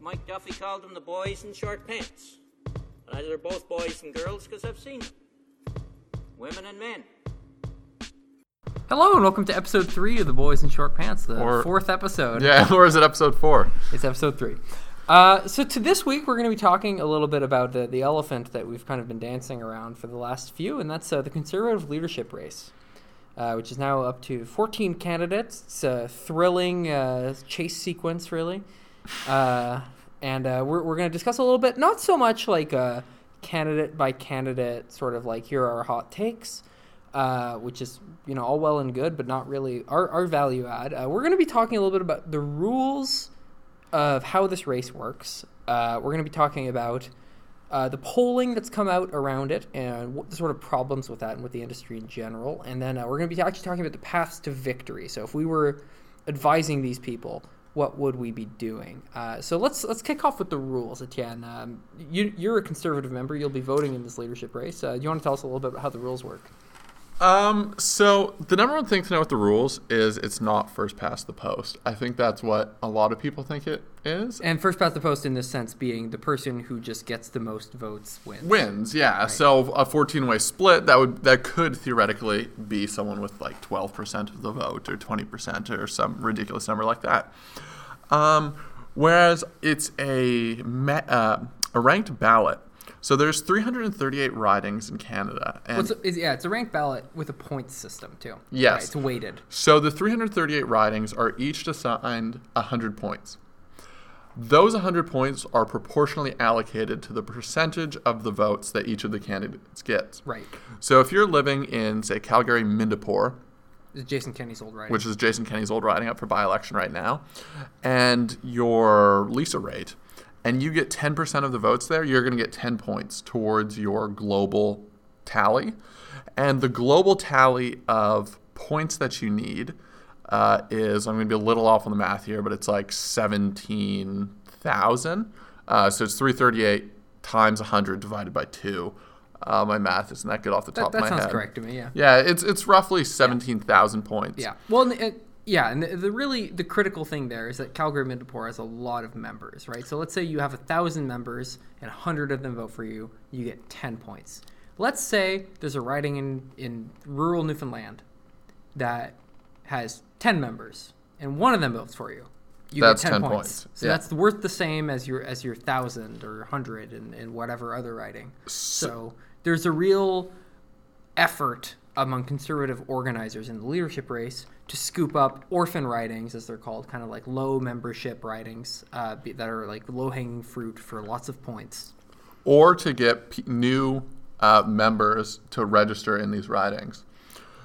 Mike Duffy called them the boys in short pants. And they're both boys and girls because I've seen them. Women and men. Hello and welcome to episode three of the Boys in Short Pants, the Or- fourth episode. Yeah, or is it episode four? It's episode three. Uh, so to this week, we're going to be talking a little bit about the, the elephant that we've kind of been dancing around for the last few, and that's uh, the conservative leadership race, uh, which is now up to 14 candidates. It's a thrilling uh, chase sequence, really. Uh, and uh, we're, we're going to discuss a little bit, not so much like a candidate by candidate, sort of like here are our hot takes. Uh, which is you know all well and good, but not really our, our value add. Uh, we're going to be talking a little bit about the rules of how this race works. Uh, we're going to be talking about uh, the polling that's come out around it and what the sort of problems with that and with the industry in general. And then uh, we're going to be actually talking about the paths to victory. So if we were advising these people, what would we be doing? Uh, so let's let's kick off with the rules, Etienne. Um, you, you're a conservative member. You'll be voting in this leadership race. Uh, you want to tell us a little bit about how the rules work? Um, so the number one thing to know with the rules is it's not first past the post. I think that's what a lot of people think it is. And first past the post in this sense being the person who just gets the most votes wins. Wins, yeah. So a 14-way split that would that could theoretically be someone with like 12% of the vote or 20% or some ridiculous number like that. Um, whereas it's a ma- uh, a ranked ballot. So there's 338 ridings in Canada, and Well, it's, it's- yeah, it's a ranked ballot with a points system too. Yes. Right, it's weighted. So the 338 ridings are each assigned 100 points. Those 100 points are proportionally allocated to the percentage of the votes that each of the candidates gets. Right. So if you're living in, say, Calgary Midnapore, It's Jason Kenney's old writing. which is Jason Kenney's old riding up for by-election right now, and your Lisa Raitt, and you get 10% of the votes there, you're going to get 10 points towards your global tally. And the global tally of points that you need uh, is, I'm going to be a little off on the math here, but it's like 17,000. Uh, so it's 338 times 100 divided by 2. Uh, my math isn't that good off the top that of my head. That sounds correct to me. Yeah. Yeah, it's it's roughly 17,000 points. Yeah. Well, and it, yeah, and the, the really the critical thing there is that Calgary Midnapore has a lot of members, right? So let's say you have a thousand members and a hundred of them vote for you, you get ten points. Let's say there's a riding in in rural Newfoundland that has ten members and one of them votes for you. You That's get 10, 10 points. points. So Yeah. that's worth the same as your as your thousand or hundred and, and whatever other riding. So there's a real effort among conservative organizers in the leadership race to scoop up orphan ridings, as they're called, kind of like low membership ridings uh, that are like low hanging fruit for lots of points. or to get p- new uh, members to register in these ridings.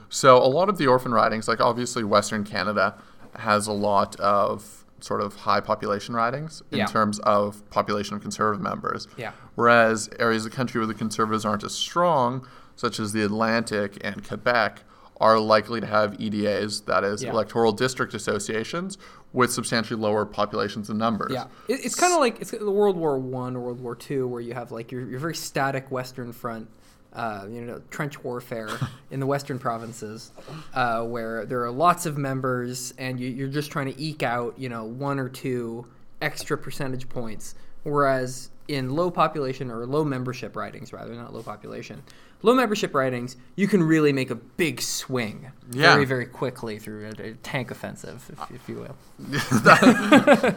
So a lot of the orphan ridings, like obviously Western Canada, has a lot of sort of high population ridings in Yeah. terms of population of conservative members. Yeah. Whereas areas of the country where the conservatives aren't as strong, such as the Atlantic and Quebec, are likely to have EDAs, that is, Yeah. electoral district associations, with substantially lower populations and numbers. Yeah, it, it's kind of like it's the World War One or World War Two, where you have like your, your very static Western Front, uh, you know, trench warfare in the Western provinces, uh, where there are lots of members, and you, you're just trying to eke out, you know, one or two extra percentage points. Whereas in low population or low membership ridings, rather not low population, low membership ridings, you can really make a big swing Yeah. very very quickly through a, a tank offensive, if, if you will.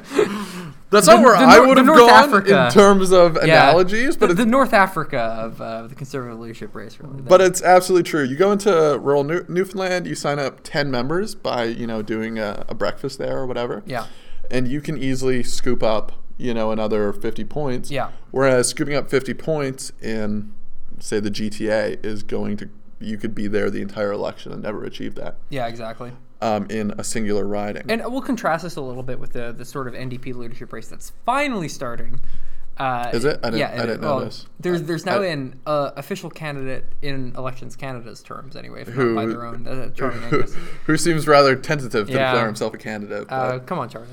That's not where the I would have gone Africa. in terms of Yeah. analogies, but the, the North Africa of uh, the conservative leadership race, really. But it's absolutely true. You go into rural New- Newfoundland, you sign up 10 members by, you know, doing a, a breakfast there or whatever. Yeah. And you can easily scoop up, you know, another 50 points. Yeah. Whereas scooping up 50 points in, say, the GTA is going to, you could be there the entire election and never achieve that yeah, exactly. um, in a singular riding. And we'll contrast this a little bit with the the sort of NDP leadership race that's finally starting. Uh, Is it? I didn't- yeah, I didn't well, notice. There's there's now I- an uh, official candidate in Elections Canada's terms, anyway, if Who- not by their own. Uh, Charlie who, who seems rather tentative to Yeah. declare himself a candidate. Uh, come on, Charlie.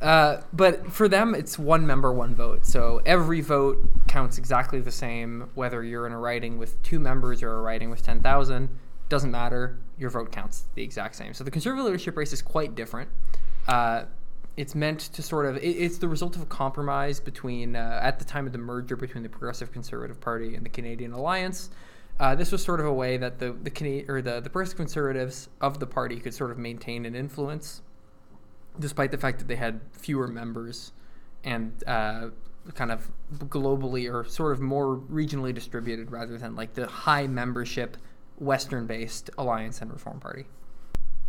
Uh, but for them, it's one member, one vote. So every vote counts exactly the same, whether you're in a writing with two members or a writing with 10,000. Doesn't matter. Your vote counts the exact same. So the conservative leadership race is quite different. Uh, it's meant to sort of it, it's the result of a compromise between uh, at the time of the merger between the Progressive Conservative Party and the Canadian Alliance. Uh, this was sort of a way that the the Cana- or the the Progressive Conservatives of the party could sort of maintain an influence, despite the fact that they had fewer members and uh, kind of globally or sort of more regionally distributed rather than like the high membership Western based Alliance and Reform Party.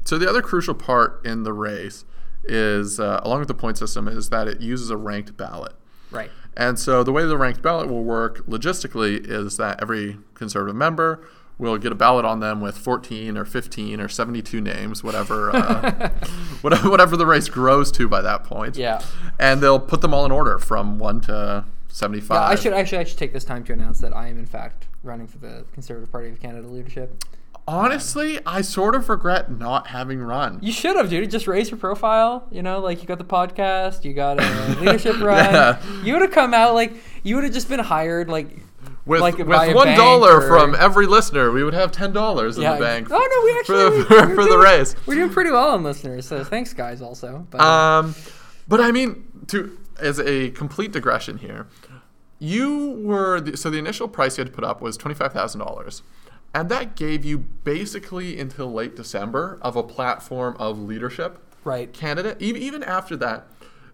So the other crucial part in the race is, uh, along with the point system, is that it uses a ranked ballot. Right. And so the way the ranked ballot will work logistically is that every conservative member will get a ballot on them with 14 or 15 or 72 names, whatever, uh, whatever, whatever the race grows to by that point. Yeah. And they'll put them all in order from one to 75. Yeah, I should actually I should take this time to announce that I am in fact running for the Conservative Party of Canada leadership. Honestly, I sort of regret not having run. You should have, dude. Just raise your profile. You know, like you got the podcast, you got a leadership run. Yeah. You would have come out like you would have just been hired like With, like with one or- from every listener, we would have ten dollars in yeah. the bank Oh no, we actually the, we- for, we're the doing- race. We're doing pretty well on listeners, so thanks guys also. But, Um, but I mean, to as a complete digression here, you were the, so the initial price you had to put up was twenty five thousand dollars, and that gave you basically until late December of a platform of leadership right. candidate. Even after that,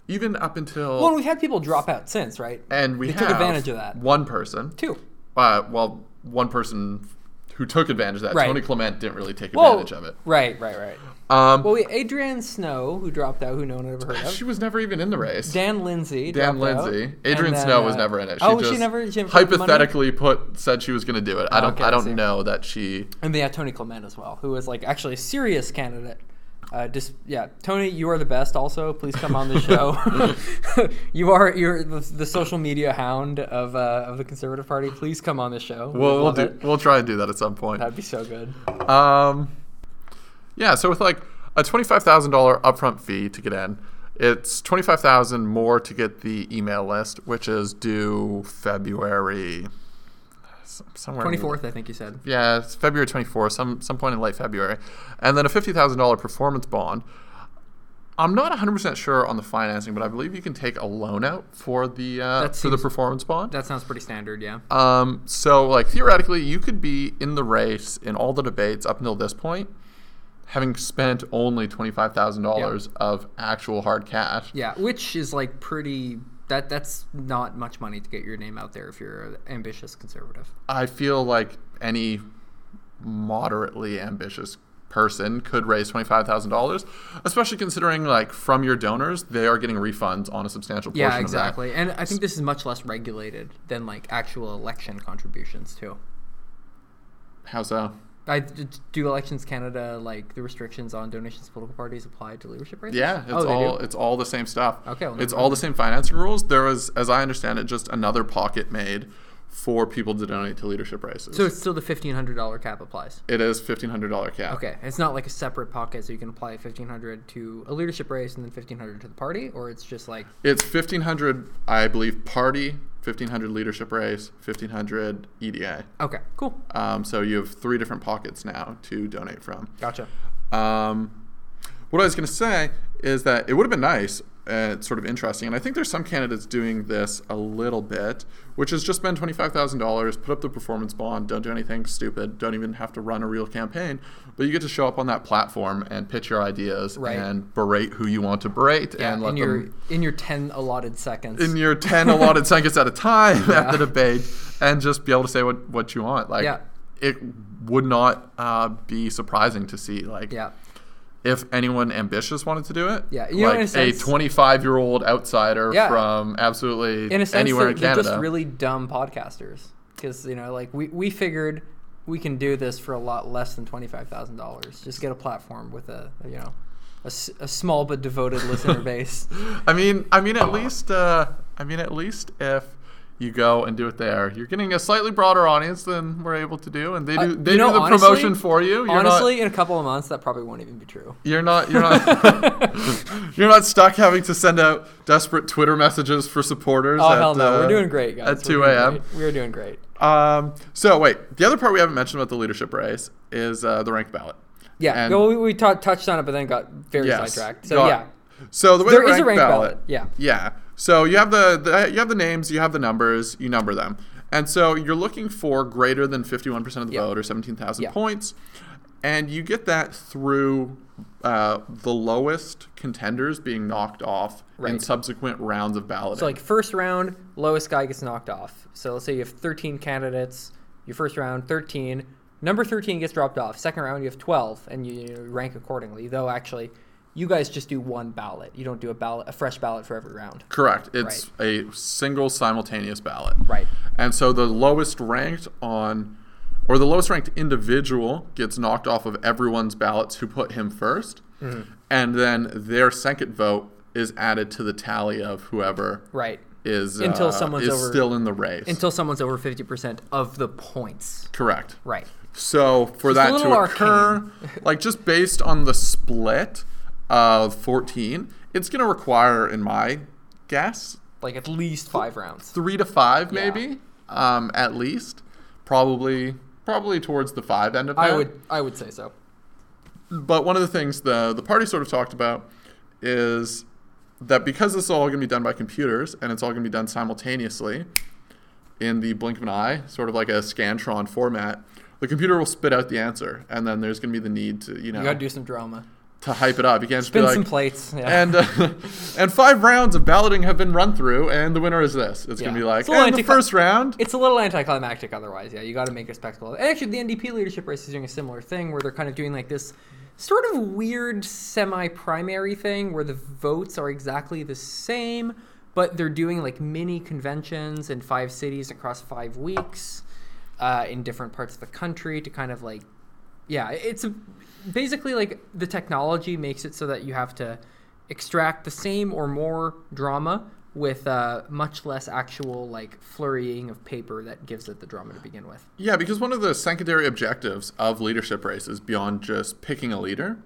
even up until Well, we've had people drop out since, right? and we took advantage of that. One person, Two. uh, well, one person who took advantage of that. Right. Tony Clement didn't really take Well, advantage of it. Right, right, right. Um, Well, we Adrienne Snow, who dropped out, who no one ever heard of. she was never even in the race. Dan Lindsay. Dan out. Lindsay. Then, Snow was uh, never in it. She oh, just she never. She never took the money? hypothetically put said she was going to do it. I don't. Okay, I I don't know that she. And they had Tony Clement as well, who was like actually a serious candidate. Uh, just yeah, Tony, you are the best. Also, please come on the show. you are you're the, the social media hound of uh, of the Conservative Party. Please come on the show. We'll we'll do. it. We'll try and do that at some point. That'd be so good. Um, yeah. So with like a twenty five thousand dollar upfront fee to get in, it's twenty five thousand more to get the email list, which is due February. Somewhere Twenty fourth, I think you said. Yeah, it's February 24th, some some point in late February, and then a fifty thousand dollar performance bond. I'm not 100 percent sure on the financing, but I believe you can take a loan out for the uh, That for the performance bond. That sounds pretty standard. Yeah. Um, so like theoretically, you could be in the race in all the debates up until this point, having spent only twenty five thousand dollars of actual hard cash. Yeah, which is like pretty. That that's not much money to get your name out there if you're an ambitious conservative. I feel like any moderately ambitious person could raise $25,000, especially considering like from your donors, they are getting refunds on a substantial portion Yeah, exactly. And I think this is much less regulated than like actual election contributions too. that. How so? I do elections Canada like the restrictions on donations to political parties apply to leadership races? Yeah, it's oh, all it's all the same stuff. Okay, well, it's all the same financing rules. There was, as I understand it, just another pocket made for people to donate to leadership races. So it's still the fifteen hundred dollar cap applies. it is fifteen hundred dollar cap. Okay, it's not like a separate pocket, so you can apply fifteen hundred to a leadership race and then fifteen hundred to the party, or it's just like It's fifteen hundred, I believe, party, fifteen hundred leadership race, fifteen hundred EDA. okay, cool, Um, so you have three different pockets now to donate from. gotcha. Um, what I was going to say is that it would have been nice and sort of interesting, and I think there's some candidates doing this a little bit, which is just spend $25,000, put up the performance bond, don't do anything stupid, don't even have to run a real campaign, but you get to show up on that platform and pitch your ideas Right. and berate who you want to berate Yeah, and let in your them in your ten allotted seconds. in your 10 allotted seconds at a time at the debate and just be able to say what, what you want. Like, Yeah. it would not uh, be surprising to see, like, yeah, if anyone ambitious wanted to do it. Yeah, you know, like in a a 25 year old outsider Yeah. from absolutely in a sense, anywhere they're, in they're Canada. just really dumb podcasters because you know, like we we figured we can do this for a lot less than twenty five thousand dollars. Just get a platform with a you know. a small but devoted listener base. I mean, I mean, at least, uh, I mean, at least if you go and do it there, you're getting a slightly broader audience than we're able to do, and they do Uh, they you know, do the honestly- promotion for you. You're Honestly, not, in a couple of months, that probably won't even be true. you're not, you're not, you're not stuck having to send out desperate Twitter messages for supporters. Oh at, hell no, uh, we're doing great, guys. At 2 a.m. We're doing great. Um, so wait, the other part we haven't mentioned about the leadership race is uh, the ranked ballot. Yeah, And- well, we, we ta- touched on it, but then got very Yes, sidetracked. So got- yeah, So the way There the is a ranked ranked ballot, ballot, yeah. yeah. So you have the, the you have the names, you have the numbers, you number them, and so you're looking for greater than 51 percent of the Yeah. vote or 17,000 Yeah. points, and you get that through uh, the lowest contenders being knocked off in subsequent rounds of balloting. So like first round, lowest guy gets knocked off. So let's say you have 13 candidates. Your first round, 13. Number 13 gets dropped off. Second round, you have 12, and you rank accordingly. Though actually, you guys just do one ballot. You don't do a ballot, a fresh ballot for every round. Correct. It's a single simultaneous ballot. Right. And so the lowest ranked on, or the lowest ranked individual gets knocked off of everyone's ballots who put him 1st Mm-hmm. and then their second vote is added to the tally of whoever Right. is Until uh, someone's is over- still in the race. Until someone's over 50% of the points. Correct. Right. So for Just that to little occur, like just based on the split of 14, it's going to require, in my guess, Like at least five rounds. three to five, Yeah. maybe, um, at least. Probably, probably towards the five end of that. I would I would say so. But one of the things the the party sort of talked about is that because this is all going to be done by computers and it's all going to be done simultaneously in the blink of an eye, sort of like a Scantron format, the computer will spit out the answer, and then there's going to be the need to you know You got to do some drama. To hype it up. You can't just Spin be some like. plates. Yeah. And uh, and five rounds of balloting have been run through, and the winner is this. It's Yeah. gonna be like, It's a little and the first round, It's a little anticlimactic otherwise. Yeah, you got to make a spectacle. And actually, the NDP leadership race is doing a similar thing where they're kind of doing like this sort of weird semi-primary thing where the votes are exactly the same, but they're doing like mini conventions in five cities across five weeks uh, in different parts of the country to kind of like, yeah, it's a, basically like the technology makes it so that you have to extract the same or more drama with uh, much less actual like flurrying of paper that gives it the drama to begin with. Yeah, because one of the secondary objectives of leadership races, beyond just picking a leader,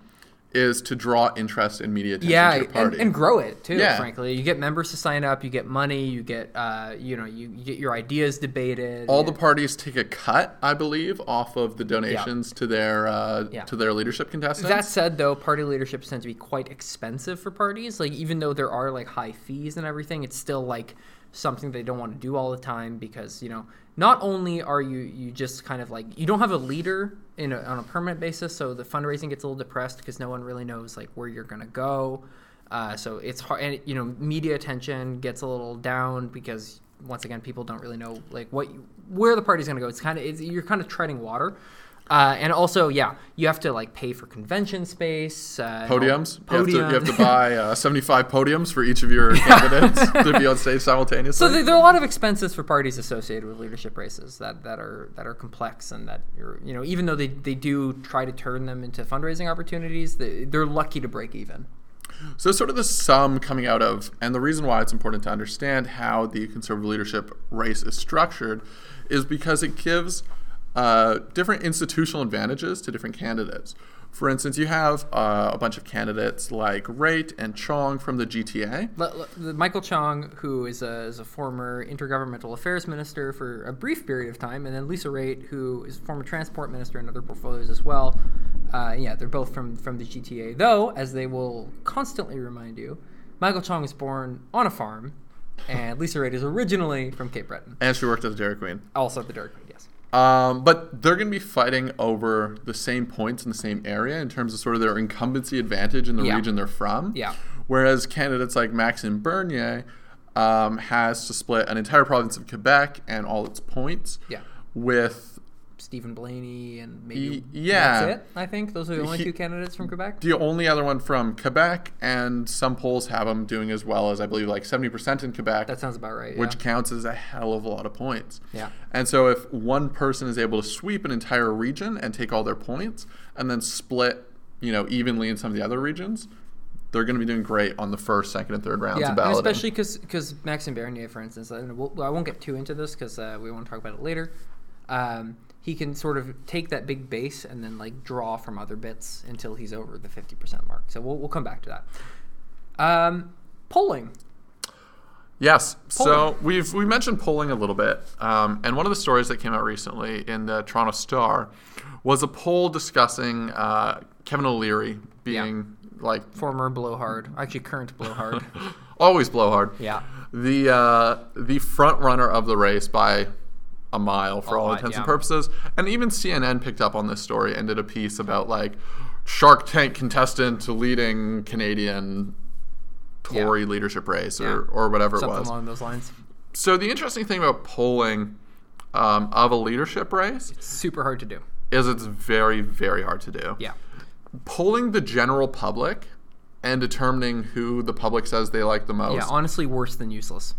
is to draw interest and media attention Yeah, to your and, party. and grow it too. Yeah. Frankly, you get members to sign up, you get money, you get uh, you know, you, you get your ideas debated. All the parties take a cut, I believe, off of the donations to their uh, Yeah. to their leadership contestants. That said, though, party leaderships tend to be quite expensive for parties. Like, even though there are like high fees and everything, it's still like something they don't want to do all the time because you know, not only are you you just kind of like you don't have a leader in a, on a permanent basis, so the fundraising gets a little depressed because no one really knows like where you're gonna go. Uh, so it's hard, and you know, media attention gets a little down because once again, people don't really know like what you, where the party's gonna go. It's kind of you're kind of treading water. Uh, and also, yeah, you have to like pay for convention space, uh, all- podiums. Podium. You, have to, you have to buy uh, 75 podiums for each of your candidates to be on stage simultaneously. so there, there are a lot of expenses for parties associated with leadership races that, that are that are complex and that you're, you know even though they, they do try to turn them into fundraising opportunities, they, they're lucky to break even. So, sort of the sum coming out of, and the reason why it's important to understand how the conservative leadership race is structured is because it gives uh, different institutional advantages to different candidates. For instance, you have uh, a bunch of candidates like Raitt and Chong from the GTA. Le- the Michael Chong, who is a, is a former intergovernmental affairs minister for a brief period of time, and then Lisa Raitt, who is a former transport minister in other portfolios as well. Uh, yeah, they're both from, from the GTA. Though, as they will constantly remind you, Michael Chong was born on a farm, and Lisa Raitt is originally from Cape Breton. And she worked at the Dairy Queen. Also at the Dairy Queen. Um, but they're going to be fighting over the same points in the same area in terms of sort of their incumbency advantage in the Yeah. region they're from. Yeah. Whereas candidates like Maxime Bernier um, has to split an entire province of Quebec and all its points Yeah. with Steven Blaney and maybe yeah. that's it. I think those are the only He- two candidates from Quebec. the only other one from Quebec, and some polls have him doing as well as I believe like 70% in Quebec. That sounds about right. which yeah. counts as a hell of a lot of points. Yeah. And so if one person is able to sweep an entire region and take all their points and then split, you know, evenly in some of the other regions, they're going to be doing great on the first, second, and third rounds Yeah, of balloting. especially because Maxime Bernier, for instance, and we'll, I won't get too into this because uh, we want to talk about it later. Um, he can sort of take that big base and then like draw from other bits until he's over the fifty percent mark. So we'll, we'll come back to that. Um, polling. Yes. So we've we mentioned polling a little bit, um, and one of the stories that came out recently in the Toronto Star was a poll discussing uh, Kevin O'Leary being like Former blowhard, actually current blowhard. always blowhard. yeah. the uh, the front runner of the race by a mile for A all lot, intents and purposes. And even CNN picked up on this story and did a piece about like Shark Tank contestant leading Canadian Tory leadership race or, Yeah. or whatever it Something was. along those lines. So the interesting thing about polling um, of a leadership race it's Super hard to do. is it's very very hard to do. Yeah. Polling the general public and determining who the public says they like the most Yeah, honestly, worse than useless.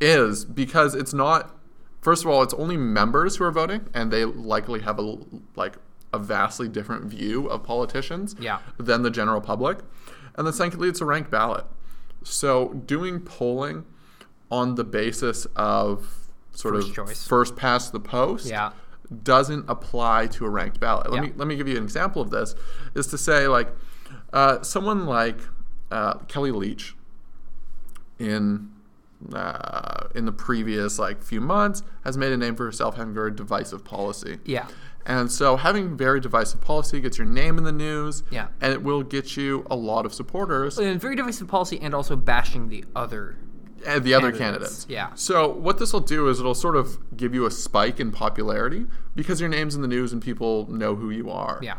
is because it's not first of all it's only members who are voting and they likely have a like a vastly different view of politicians Yeah. than the general public and then secondly it's a ranked ballot so doing polling on the basis of sort First of choice. first past the post Yeah. doesn't apply to a ranked ballot. Let Yeah. me let me give you an example of this. Is to say like uh, someone like uh, Kellie Leitch in uh, in the previous like few months has made a name for herself having very divisive policy. Yeah. And so having very divisive policy gets your name in the news. Yeah. And it will get you a lot of supporters And very divisive policy and also bashing the other. and the other Candidates, candidates. yeah. So what this will do is it'll sort of give you a spike in popularity because your name's in the news and people know who you are. Yeah.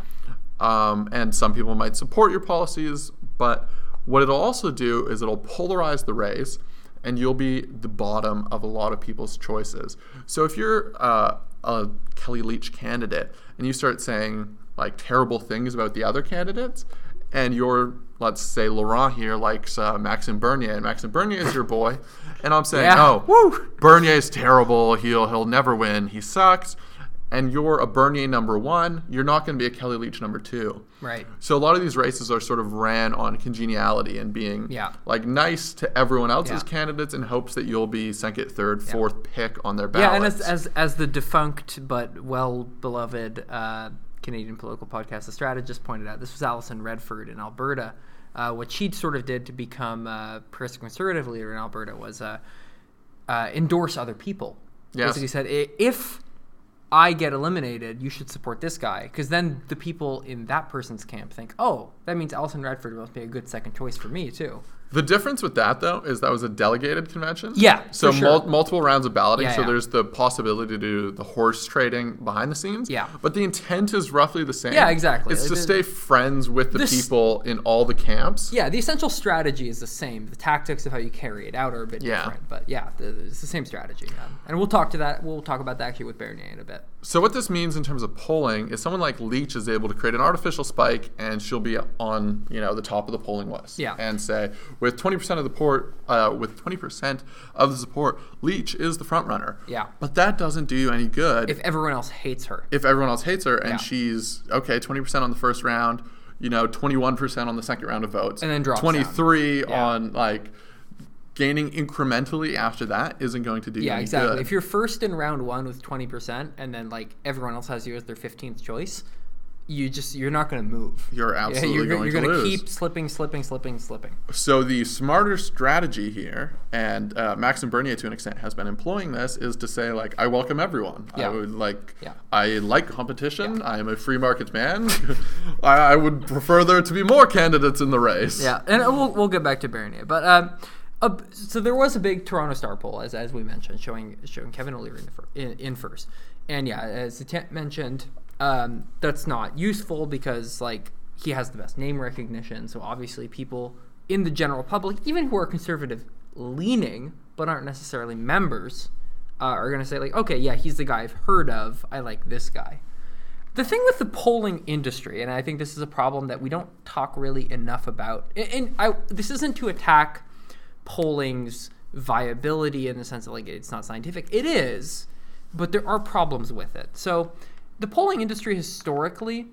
Um, and some people might support your policies, but what it'll also do is it'll polarize the race, and you'll be the bottom of a lot of people's choices. So if you're uh, a Kellie Leitch candidate and you start saying like terrible things about the other candidates, and you're let's say Laurent here likes uh, Maxime Bernier, and Maxime Bernier is your boy, and I'm saying, Yeah. oh, Woo. Bernier is terrible. He'll he'll never win. He sucks. And you're a Bernier number one. You're not going to be a Kellie Leitch number two. Right. So a lot of these races are sort of ran on congeniality and being Yeah. like nice to everyone else's Yeah. candidates in hopes that you'll be second, third, fourth pick on their ballots. Yeah, and as, as as the defunct but well beloved uh, Canadian political podcast, The Strategist, pointed out, this was Alison Redford in Alberta. Uh, what she sort of did to become a progressive conservative leader in Alberta was uh, uh, endorse other people. Yes. Basically said, if I get eliminated, you should support this guy. Because then the people in that person's camp think, oh, that means Alison Redford must be a good second choice for me, too. The difference with that though is that was a delegated convention. Yeah, So for sure. mul- multiple rounds of balloting. Yeah, so yeah. there's the possibility to do the horse trading behind the scenes. Yeah. But the intent is roughly the same. Yeah, exactly. It's to The- stay friends with the this- people in all the camps. Yeah, the essential strategy is the same. The tactics of how you carry it out are a bit Yeah. different, but yeah, the, it's the same strategy. And we'll talk to that. We'll talk about that actually with Bernier in a bit. So what this means in terms of polling is someone like Leitch is able to create an artificial spike, and she'll be on you know the top of the polling list. Yeah. And say with 20% of the port, uh, with 20% of the support, Leitch is the front runner. Yeah. But that doesn't do you any good If everyone else hates her, if everyone else hates her and Yeah. she's okay 20% on the first round you know 21% on the second round of votes And then drops down. 23 Yeah. on like gaining incrementally after that isn't going to do you yeah, exactly. good. If you're first in round one with twenty percent, and then like everyone else has you as their fifteenth choice, you just you're not going to move. You're Yeah, absolutely you're, going you're to gonna lose. keep slipping, slipping, slipping, slipping. So the smarter strategy here, and uh, and Bernier to an extent has been employing this, is to say like, I welcome everyone. Yeah. I would like, Yeah. I like competition. I am a free market man. I, I would prefer there to be more candidates in the race. Yeah, and we'll, we'll get back to Bernier, but um, so there was a big Toronto Star poll, as, as we mentioned, showing showing Kevin O'Leary in, fir- in, in first, and yeah, as Etienne mentioned, um, that's not useful because like he has the best name recognition, so obviously people in the general public, even who are conservative leaning but aren't necessarily members, uh, are going to say like, okay, yeah, he's the guy I've heard of. I like this guy. The thing with the polling industry, and I think this is a problem that we don't talk really enough about, and I, this isn't to attack polling's viability in the sense that like it's not scientific. It is, but there are problems with it. So, the polling industry historically,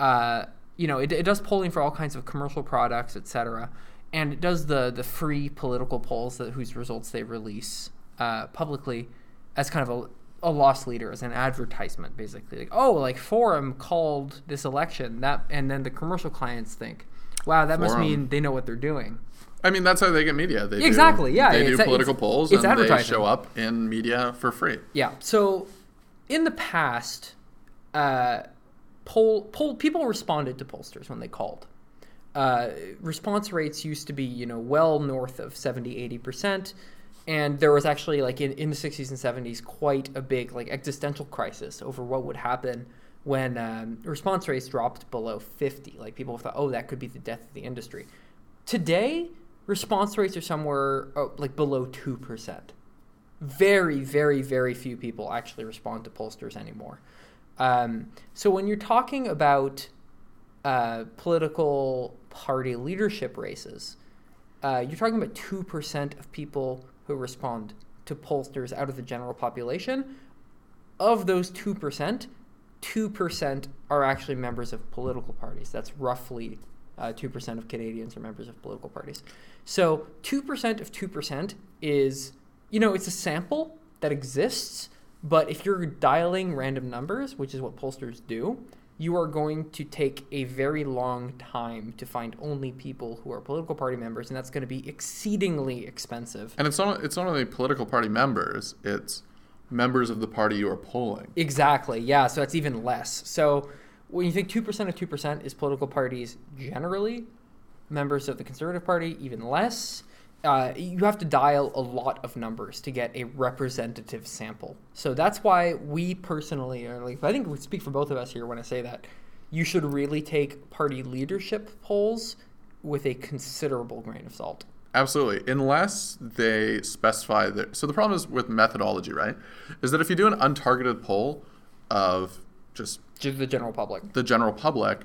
uh, you know, it, it does polling for all kinds of commercial products, etc., and it does the the free political polls that whose results they release uh, publicly as kind of a a loss leader as an advertisement basically like oh like forum called this election that and then the commercial clients think wow that must mean they know what they're doing I mean, that's how they get media. They Exactly, Do, yeah, They do political it's- polls it's and they show up in media for free. yeah so in the past uh poll poll people responded to pollsters when they called uh, response rates used to be, you know, well north of 70, 80%. And there was actually, like, in, in the 60s and 70s, quite a big, like, existential crisis over what would happen when um, response rates dropped below 50. Like, people thought, oh, that could be the death of the industry. Today, response rates are somewhere, oh, like, below 2%. Very, very, very few people actually respond to pollsters anymore. Um, so when you're talking about uh, political party leadership races, uh, you're talking about 2% of people who respond to pollsters out of the general population. Of those 2%, 2% are actually members of political parties. That's roughly uh, 2% of Canadians are members of political parties. So 2% of 2% is, you know, it's a sample that exists, but if you're dialing random numbers, which is what pollsters do, you are going to take a very long time to find only people who are political party members, and that's going to be exceedingly expensive. And it's not it's not only political party members; it's members of the party you are polling. Exactly. Yeah. So that's even less. So when you think two percent of two percent is political parties generally, members of the Conservative Party even less. Uh, you have to dial a lot of numbers to get a representative sample. So that's why we personally are like, I think we speak for both of us here when I say that you should really take party leadership polls with a considerable grain of salt. Absolutely, unless they specify that. So the problem is with methodology, right? Is that if you do an untargeted poll of just Just the general public. the general public,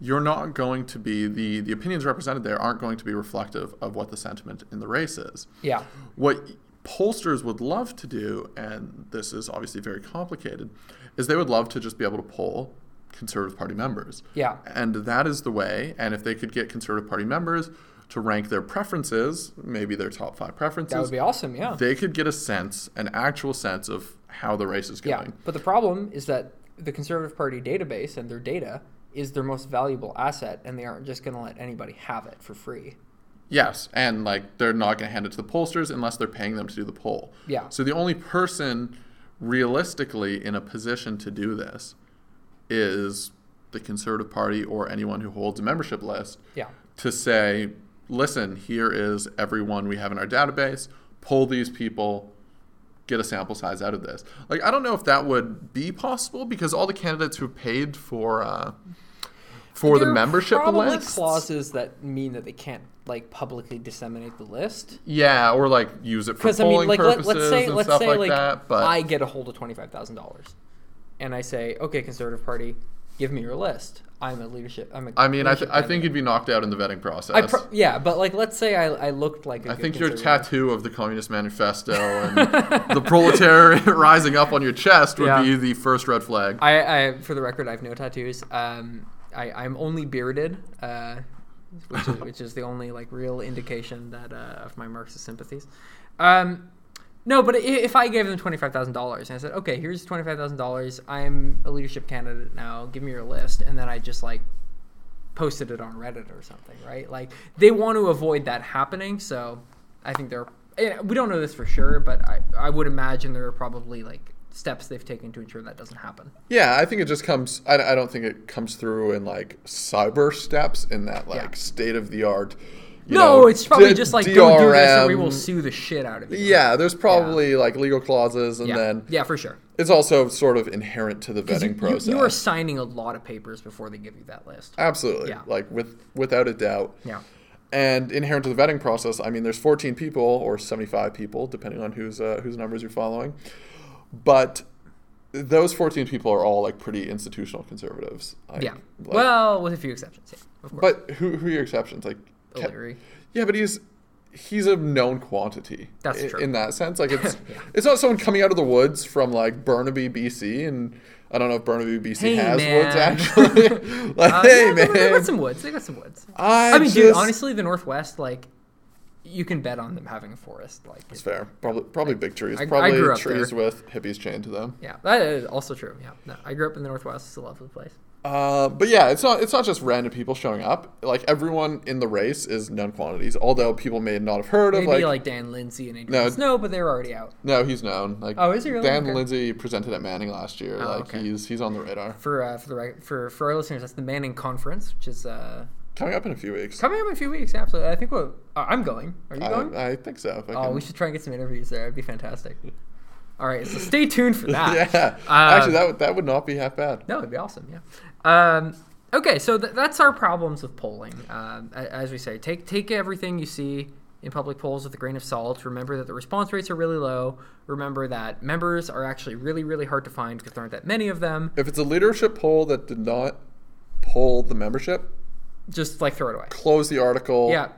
you're not going to be the the opinions represented there aren't going to be reflective of what the sentiment in the race is. Yeah. What pollsters would love to do, and this is obviously very complicated, is they would love to just be able to poll Conservative Party members. Yeah. And that is the way. And if they could get Conservative Party members to rank their preferences, maybe their top five preferences, That would be awesome. Yeah. they could get a sense, an actual sense of how the race is going. Yeah, going. but the problem is that the Conservative Party database and their data is their most valuable asset, and they aren't just going to let anybody have it for free. Yes, and like they're not going to hand it to the pollsters unless they're paying them to do the poll. Yeah. So the only person realistically in a position to do this is the Conservative Party or anyone who holds a membership list Yeah. to say, listen, here is everyone we have in our database, Pull these people, get a sample size out of this. Like, I don't know if that would be possible because all the candidates who paid for uh, for There the membership probably list, clauses that mean that they can't like publicly disseminate the list. yeah, or like use it for Because I polling mean, like let, purposes let's say and let's stuff say like, like that. But I get a hold of twenty five thousand dollars, and I say, okay, Conservative Party, give me your list. I'm a leadership. I'm a. I mean, I, th- I think you'd be knocked out in the vetting process. Pro- yeah, but like let's say I, I looked like a I think your tattoo of the Communist Manifesto and the proletariat rising up on your chest would Yeah. be the first red flag. I, I, for the record, I have no tattoos. Um, I, I'm only bearded, uh, which, is, which is the only like real indication that uh, of my Marxist sympathies. Um, no, but if I gave them twenty five thousand dollars and I said, okay, here's twenty five thousand dollars. I'm a leadership candidate now. Give me your list, and then I just like posted it on Reddit or something, right? Like they want to avoid that happening, so I think they're. We don't know this for sure, but I, I would imagine there are probably like steps they've taken to ensure that doesn't happen. Yeah, I think it just comes. I, I don't think it comes through in like cyber steps in that like Yeah. state of the art. No, it's probably just like don't do this or we will sue the shit out of you. Yeah, there's probably like legal clauses, and yeah, then yeah, for sure. it's also sort of inherent to the vetting You, you, process. you are signing a lot of papers before they give you that list. Absolutely, Yeah. like with without a doubt. Yeah. And inherent to the vetting process, I mean, there's 14 people or 75 people, depending on whose uh, whose numbers you're following. But those 14 people are all like pretty institutional conservatives. Like, Yeah. like- well, with a few exceptions. Yeah, of course. but who who are your exceptions? Like, Ke- O'Leary. yeah, but he's he's a known quantity. That's i- true. In that sense, like it's Yeah. it's not someone coming out of the woods from like Burnaby, BC, and I don't know if Burnaby, BC Hey, has man. woods actually. like, Uh, hey yeah, they- They got some woods. They got some woods. I, I mean, dude, honestly, the Northwest, like, you can bet on them having a forest. Like, It's fair. Probably probably big trees. I- Probably trees there. with hippies chained to them. yeah, that is also true. Yeah, no, I grew up in the Northwest. It's a lovely place. Uh, but yeah, it's not it's not just random people showing up. Like everyone in the race is known quantities. Although people may not have heard of like, like, Dan Lindsay and No. Adrienne Snow, but they're already out. no, he's known. Like Oh, is he really? Dan Okay. Lindsay presented at Manning last year. Oh, like okay. he's he's on the radar. For uh, for the for for our listeners, that's the Manning Conference, which is uh, Coming up in a few weeks. Coming up in a few weeks, absolutely. I think we'll, uh, I'm going. Are you going? I, think so. if I oh, can- we should try and get some interviews there. It'd be fantastic. All right, so stay tuned for that. yeah. Uh, Actually, that would that would not be half bad. No, it'd be awesome. Yeah. Um, okay, so th- that's our problems with polling. Um, as we say, take take everything you see in public polls with a grain of salt. Remember that the response rates are really low. Remember that members are actually really really hard to find because there aren't that many of them. If it's a leadership poll that did not poll the membership, Just like throw it away. close the article. Yeah,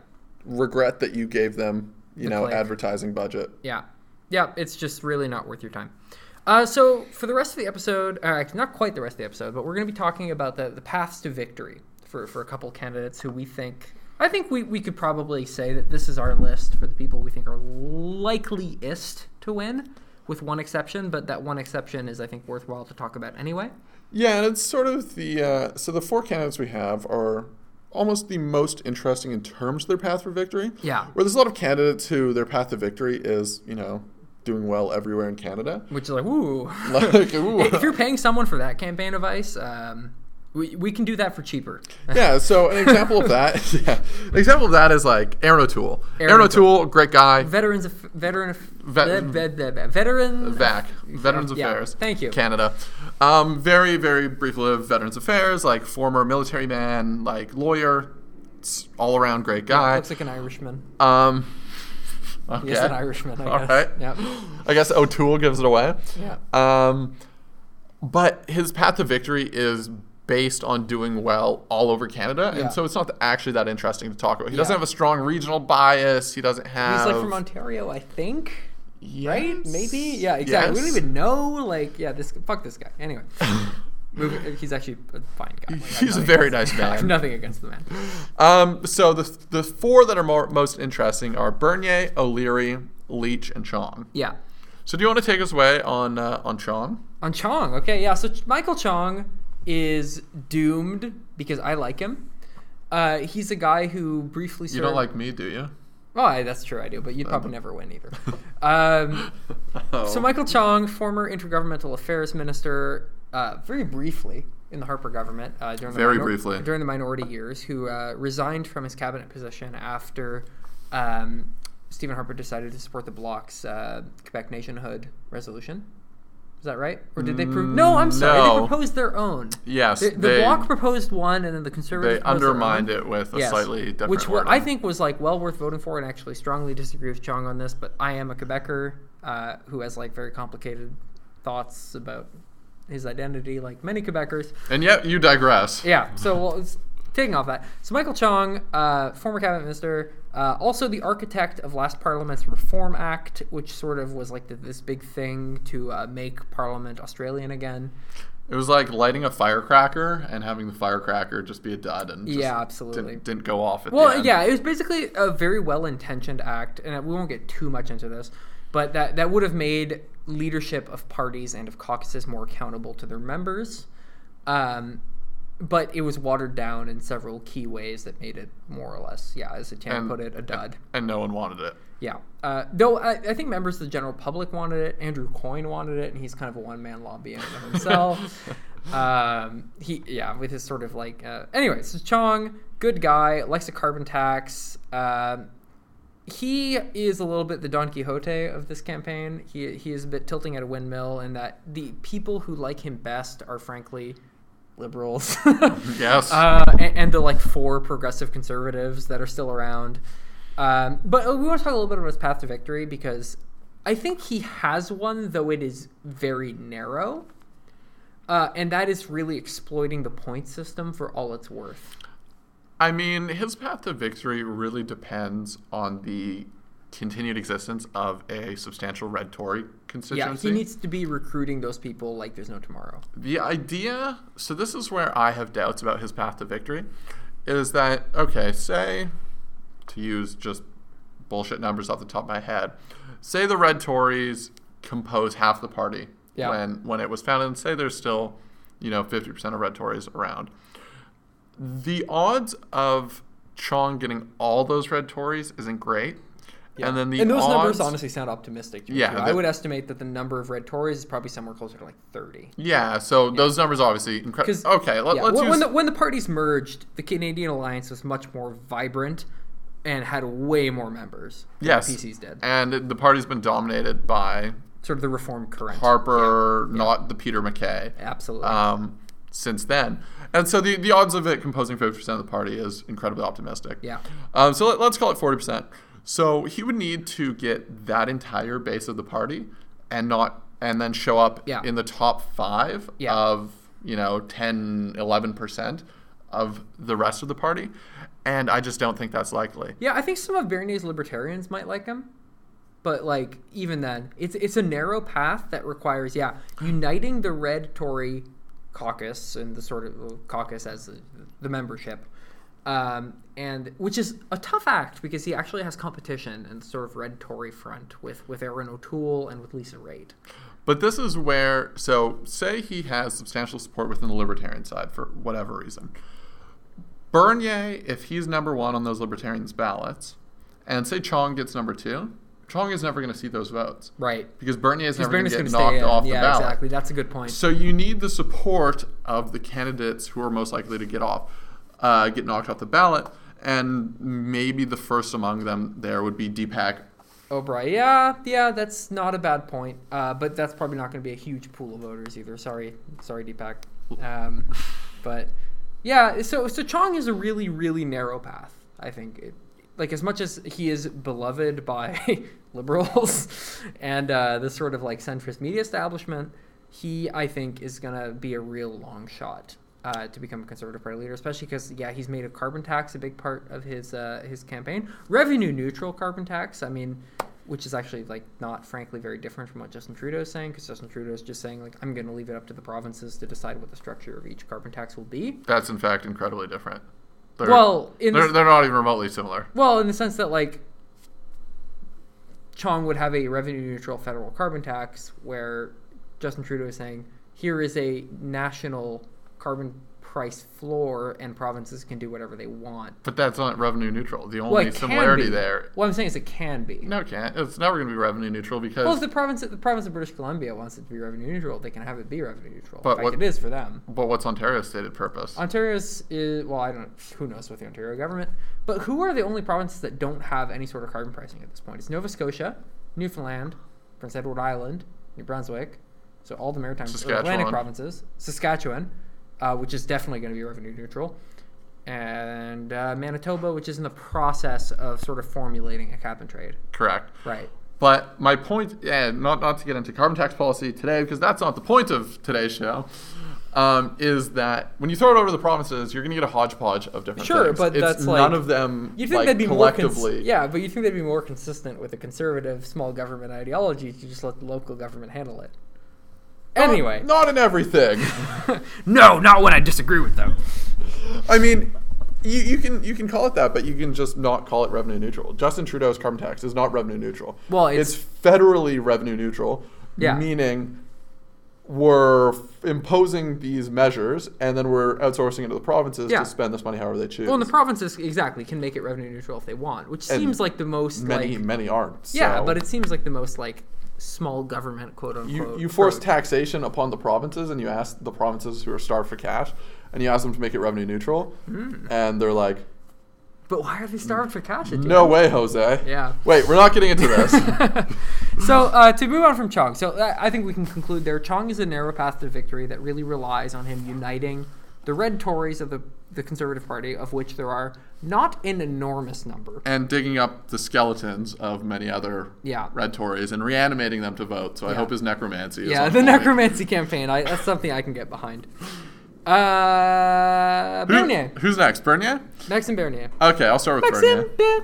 Regret that you gave them, you The know, click. advertising budget. yeah, yeah. It's just really not worth your time. Uh, so for the rest of the episode, uh, not quite the rest of the episode, but we're going to be talking about the, the paths to victory for, for a couple candidates who we think. I think we, we could probably say that this is our list for the people we think are likeliest to win, with one exception. But that one exception is, I think, worthwhile to talk about anyway. Yeah, and it's sort of the uh, so the four candidates we have are almost the most interesting in terms of their path for victory. Yeah. Where there's a lot of candidates who their path to victory is, you know, doing well everywhere in Canada. Which is like, ooh. Like, ooh. if you're paying someone for that campaign advice, um, we, we can do that for cheaper. yeah, so an example of that, yeah, an example of that is like Erin O'Toole. Erin Erin, O'Toole, great guy. Veterans of veteran of Vet- ve- ve- ve- veteran VAC, Veterans Yeah, Affairs. thank you. Canada. Um, very, very briefly lived Veterans Affairs, like former military man, like lawyer, all around great guy. Looks like an Irishman. Um, okay. He's an Irishman, I All guess. right. Yeah. I guess O'Toole gives it away. Yeah. Um, but his path to victory is based on doing well all over Canada, Yeah. and so it's not actually that interesting to talk about. He Yeah. doesn't have a strong regional bias. He doesn't have. He's like from Ontario, I think. Right? Maybe? Yeah, exactly. We don't even know. Like, yeah, this fuck this guy. Anyway. Move- He's actually a fine guy. Like, He's a very nice I have nothing against the man. Um, so the the four that are more, most interesting are Bernier, O'Leary, Leitch, and Chong. Yeah. So do you want to take us away on uh, on Chong? On Chong, okay, yeah. So Ch- Michael Chong is doomed because I like him. Uh, he's a guy who briefly served. You don't like me, do you? Oh, I, that's true, I do, but you'd probably never win either. Um, Oh. So Michael Chong, former intergovernmental affairs minister, uh, very briefly in the Harper government uh, during the Very briefly. during the minority years, who uh, resigned from his cabinet position after um, Stephen Harper decided to support the bloc's uh, Quebec nationhood resolution. Is that right? Or did they prove? No, I'm sorry. no. They proposed their own. yes, The, the they bloc proposed one, and then the conservatives they proposed their own. undermined it with a Yes. slightly different. which were, I think was like well worth voting for, and actually strongly disagree with Chong on this. But I am a Quebecer uh, who has like very complicated thoughts about his identity, like many Quebecers. And yet you digress. Yeah. So well, it's, taking off that, so Michael Chong, uh, former cabinet minister, uh, also the architect of last Parliament's Reform Act, which sort of was like the, this big thing to uh, make Parliament Australian again. It was like lighting a firecracker and having the firecracker just be a dud and just Yeah, absolutely. didn't, didn't go off at the Well, yeah, it was basically a very well-intentioned act, and we won't get too much into this, but that that would have made leadership of parties and of caucuses more accountable to their members. Um, but it was watered down in several key ways that made it more or less, yeah, as Etienne put it, a dud. and no one wanted it. Yeah. Uh, though I, I think members of the general public wanted it. Andrew Coyne wanted it, and he's kind of a one man lobby in of himself. um, he, yeah, with his sort of like. Uh, anyway, so Chong, good guy, likes a carbon tax. Um he is a little bit the Don Quixote of this campaign. He, he is a bit tilting at a windmill, and that the people who like him best are frankly liberals. Yes. uh, and, and the like four progressive conservatives that are still around. Um, but we want to talk a little bit about his path to victory because I think he has one, though it is very narrow. Uh, and that is really exploiting the point system for all it's worth. I mean, his path to victory really depends on the continued existence of a substantial red Tory constituency. Yeah, he needs to be recruiting those people like there's no tomorrow. the idea, so this is where I have doubts about his path to victory, is that, okay, say, to use just bullshit numbers off the top of my head, say the red Tories compose half the party Yeah. when, when it was founded, and say there's still, you know, 50% of red Tories around. The odds of Chong getting all those red Tories isn't great. And then the and those numbers honestly sound optimistic. Yeah. I would estimate that the number of red Tories is probably somewhere closer to like thirty. Yeah, so those numbers obviously incredible. Okay, let, yeah, us when, use when the when the parties merged, the Canadian Alliance was much more vibrant and had way more members. yes, PCs did. and the party's been dominated by Sort of the reform current. Harper, not the Peter MacKay. Absolutely. um, since then. And so the, the odds of it composing 50% of the party is incredibly optimistic. Yeah. Um, so let, us call it 40%. So he would need to get that entire base of the party and not and then show up Yeah. in the top 5 Yeah. of, you know, 10, 11% of the rest of the party. And I just don't think that's likely. Yeah, I think some of Bernier's libertarians might like him, but like even then, it's it's a narrow path that requires yeah uniting the red Tory caucus and the sort of caucus as the, the membership, um, and which is a tough act because he actually has competition and sort of red Tory front with with Erin O'Toole and with Lisa Raitt. But this is where, so say he has substantial support within the libertarian side for whatever reason. Bernier, if he's number one on those libertarians' ballots, and say Chong gets number two, Chong is never going to see those votes Right. because Bernier is never going to get going to stay knocked off yeah, the ballot. exactly. That's a good point. So you need the support of the candidates who are most likely to get off, uh, get knocked off the ballot, and maybe the first among them there would be Deepak Obhrai, yeah, yeah, that's not a bad point. Uh, but that's probably not going to be a huge pool of voters either. Sorry, sorry, Deepak. Um, but yeah, so so Chong is a really really narrow path. I think, it, like as much as he is beloved by liberals and uh, the sort of like centrist media establishment, he I think is to be a real long shot. Uh, to become a conservative party leader, especially because yeah, he's made a carbon tax a big part of his uh, his campaign. Revenue neutral carbon tax. I mean, which is actually like not frankly very different from what Justin Trudeau is saying because Justin Trudeau is just saying like I'm going to leave it up to the provinces to decide what the structure of each carbon tax will be. That's in fact incredibly different. They're, Well, in they're, the- they're not even remotely similar. Well, in the sense that like Chong would have a revenue neutral federal carbon tax where Justin Trudeau is saying here is a national carbon price floor and provinces can do whatever they want. But that's not revenue neutral. The only Well, similarity there. What I'm saying is it can be. No, it can't. It's never going to be revenue neutral because Well, if the province, the province of British Columbia wants it to be revenue neutral, they can have it be revenue neutral. But fact, what- it is for them. But what's Ontario's stated purpose? Ontario's is well, I don't. Who knows with the Ontario government? But who are the only provinces that don't have any sort of carbon pricing at this point? It's Nova Scotia, Newfoundland, Prince Edward Island, New Brunswick. So all the maritime Atlantic provinces, Saskatchewan, uh, which is definitely going to be revenue neutral, and uh, Manitoba, which is in the process of sort of formulating a cap and trade. Correct. Right. But my point, and not not to get into carbon tax policy today, because that's not the point of today's show, um, is that when you throw it over the provinces, you're going to get a hodgepodge of different Sure, things. but it's that's like- none of them You think like, that'd be more cons- collectively. yeah, but you think they'd be more consistent with a conservative small government ideology to just let the local government handle it. Not- Anyway, not in everything. no, not when I disagree with them. I mean, you, you can you can call it that, but you can just not call it revenue neutral. Justin Trudeau's carbon tax is not revenue neutral. Well, it's- it's federally revenue neutral, Yeah. meaning we're f- imposing these measures and then we're outsourcing it to the provinces Yeah. to spend this money however they choose. Well, and the provinces exactly can make it revenue neutral if they want, which And seems like the most many like many aren't. yeah, so but it seems like the most like small government quote unquote. you you force taxation upon the provinces and you ask the provinces who are starved for cash and you ask them to make it revenue neutral Hmm. and they're like but why are they starved for cash? No way jose Yeah. wait we're not getting into this so uh, to move on from Chong, so uh, I think we can conclude there. Chong is a narrow path to victory that really relies on him uniting the red Tories of the the Conservative Party, of which there are not an enormous number. and digging up the skeletons of many other Yeah. red Tories and reanimating them to vote. So I hope his necromancy is Yeah, the point. necromancy campaign. I, that's something I can get behind. Uh, Who- Bernier. who's next? Bernier? Maxime Bernier. Okay, I'll start with Maxime Bernier.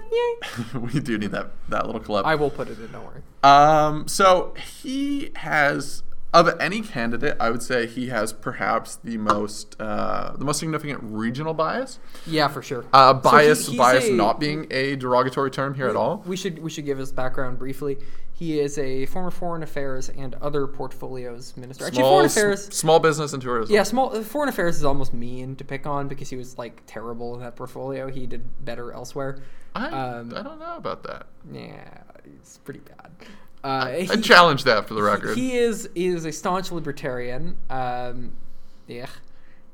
Bernier. we do need that that little clip. I will put it in. Don't worry. Um, so he has of any candidate, I would say he has perhaps the most uh, the most significant regional bias. Yeah, for sure. Uh, So he- bias, bias a- not being a derogatory term here at all. We should we should give his background briefly. He is a former foreign affairs and other portfolios minister. Actually, Small, foreign s- affairs. small business and tourism. Yeah, small uh, foreign affairs is almost mean to pick on because he was like terrible in that portfolio. He did better elsewhere. I, Um, I don't know about that. Yeah, it's pretty bad. Uh, I challenge that for the record. He is he is a staunch libertarian. Um, yeah,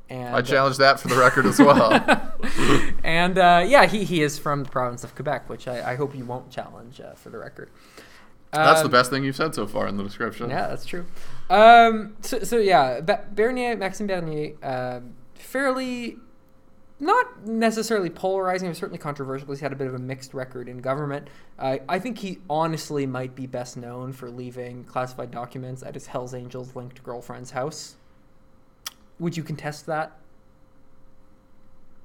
and I challenge that for the record as well. and uh, yeah, he, he is from the province of Quebec, which I, I hope you won't challenge uh, for the record. That's the Um, best thing you've said so far in the description. Yeah, that's true. Um, so, so yeah, Ba- Bernier, Maxime Bernier, um, fairly, not necessarily polarizing, but certainly controversial. He's had a bit of a mixed record in government. Uh, I think he honestly might be best known for leaving classified documents at his Hell's Angels linked girlfriend's house. Would you contest that?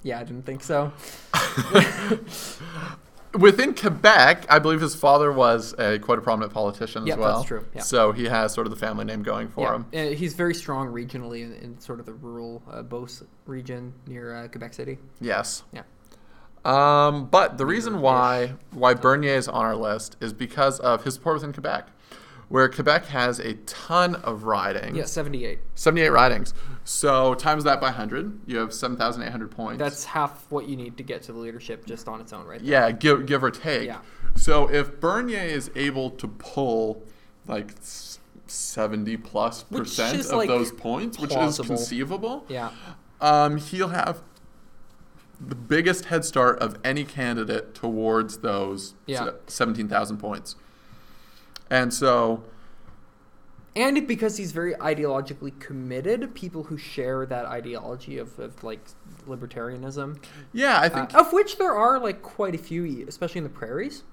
Yeah, I didn't think so. Within Quebec, I believe his father was a quite a prominent politician Yep, as well. that's true, yeah. So he has sort of the family name going for him. yeah, uh, he's very strong regionally in, in sort of the rural uh, Beauce region near uh, Quebec City. Yes. Yeah. Um, but the reason why why Bernier is on our list is because of his support within Quebec, where Quebec has a ton of ridings. Yeah, 78. 78 ridings. So times that by 100, you have 7,800 points. That's half what you need to get to the leadership just on its own, right? there. yeah, give give or take. Yeah. So if Bernier is able to pull like 70 percent of like, those points, which is conceivable, Yeah. um, he'll have the biggest head start of any candidate towards those Yeah. 17,000 points. And so, And because he's very ideologically committed, people who share that ideology of, of like libertarianism, yeah, I uh, think of which there are like quite a few, especially in the prairies.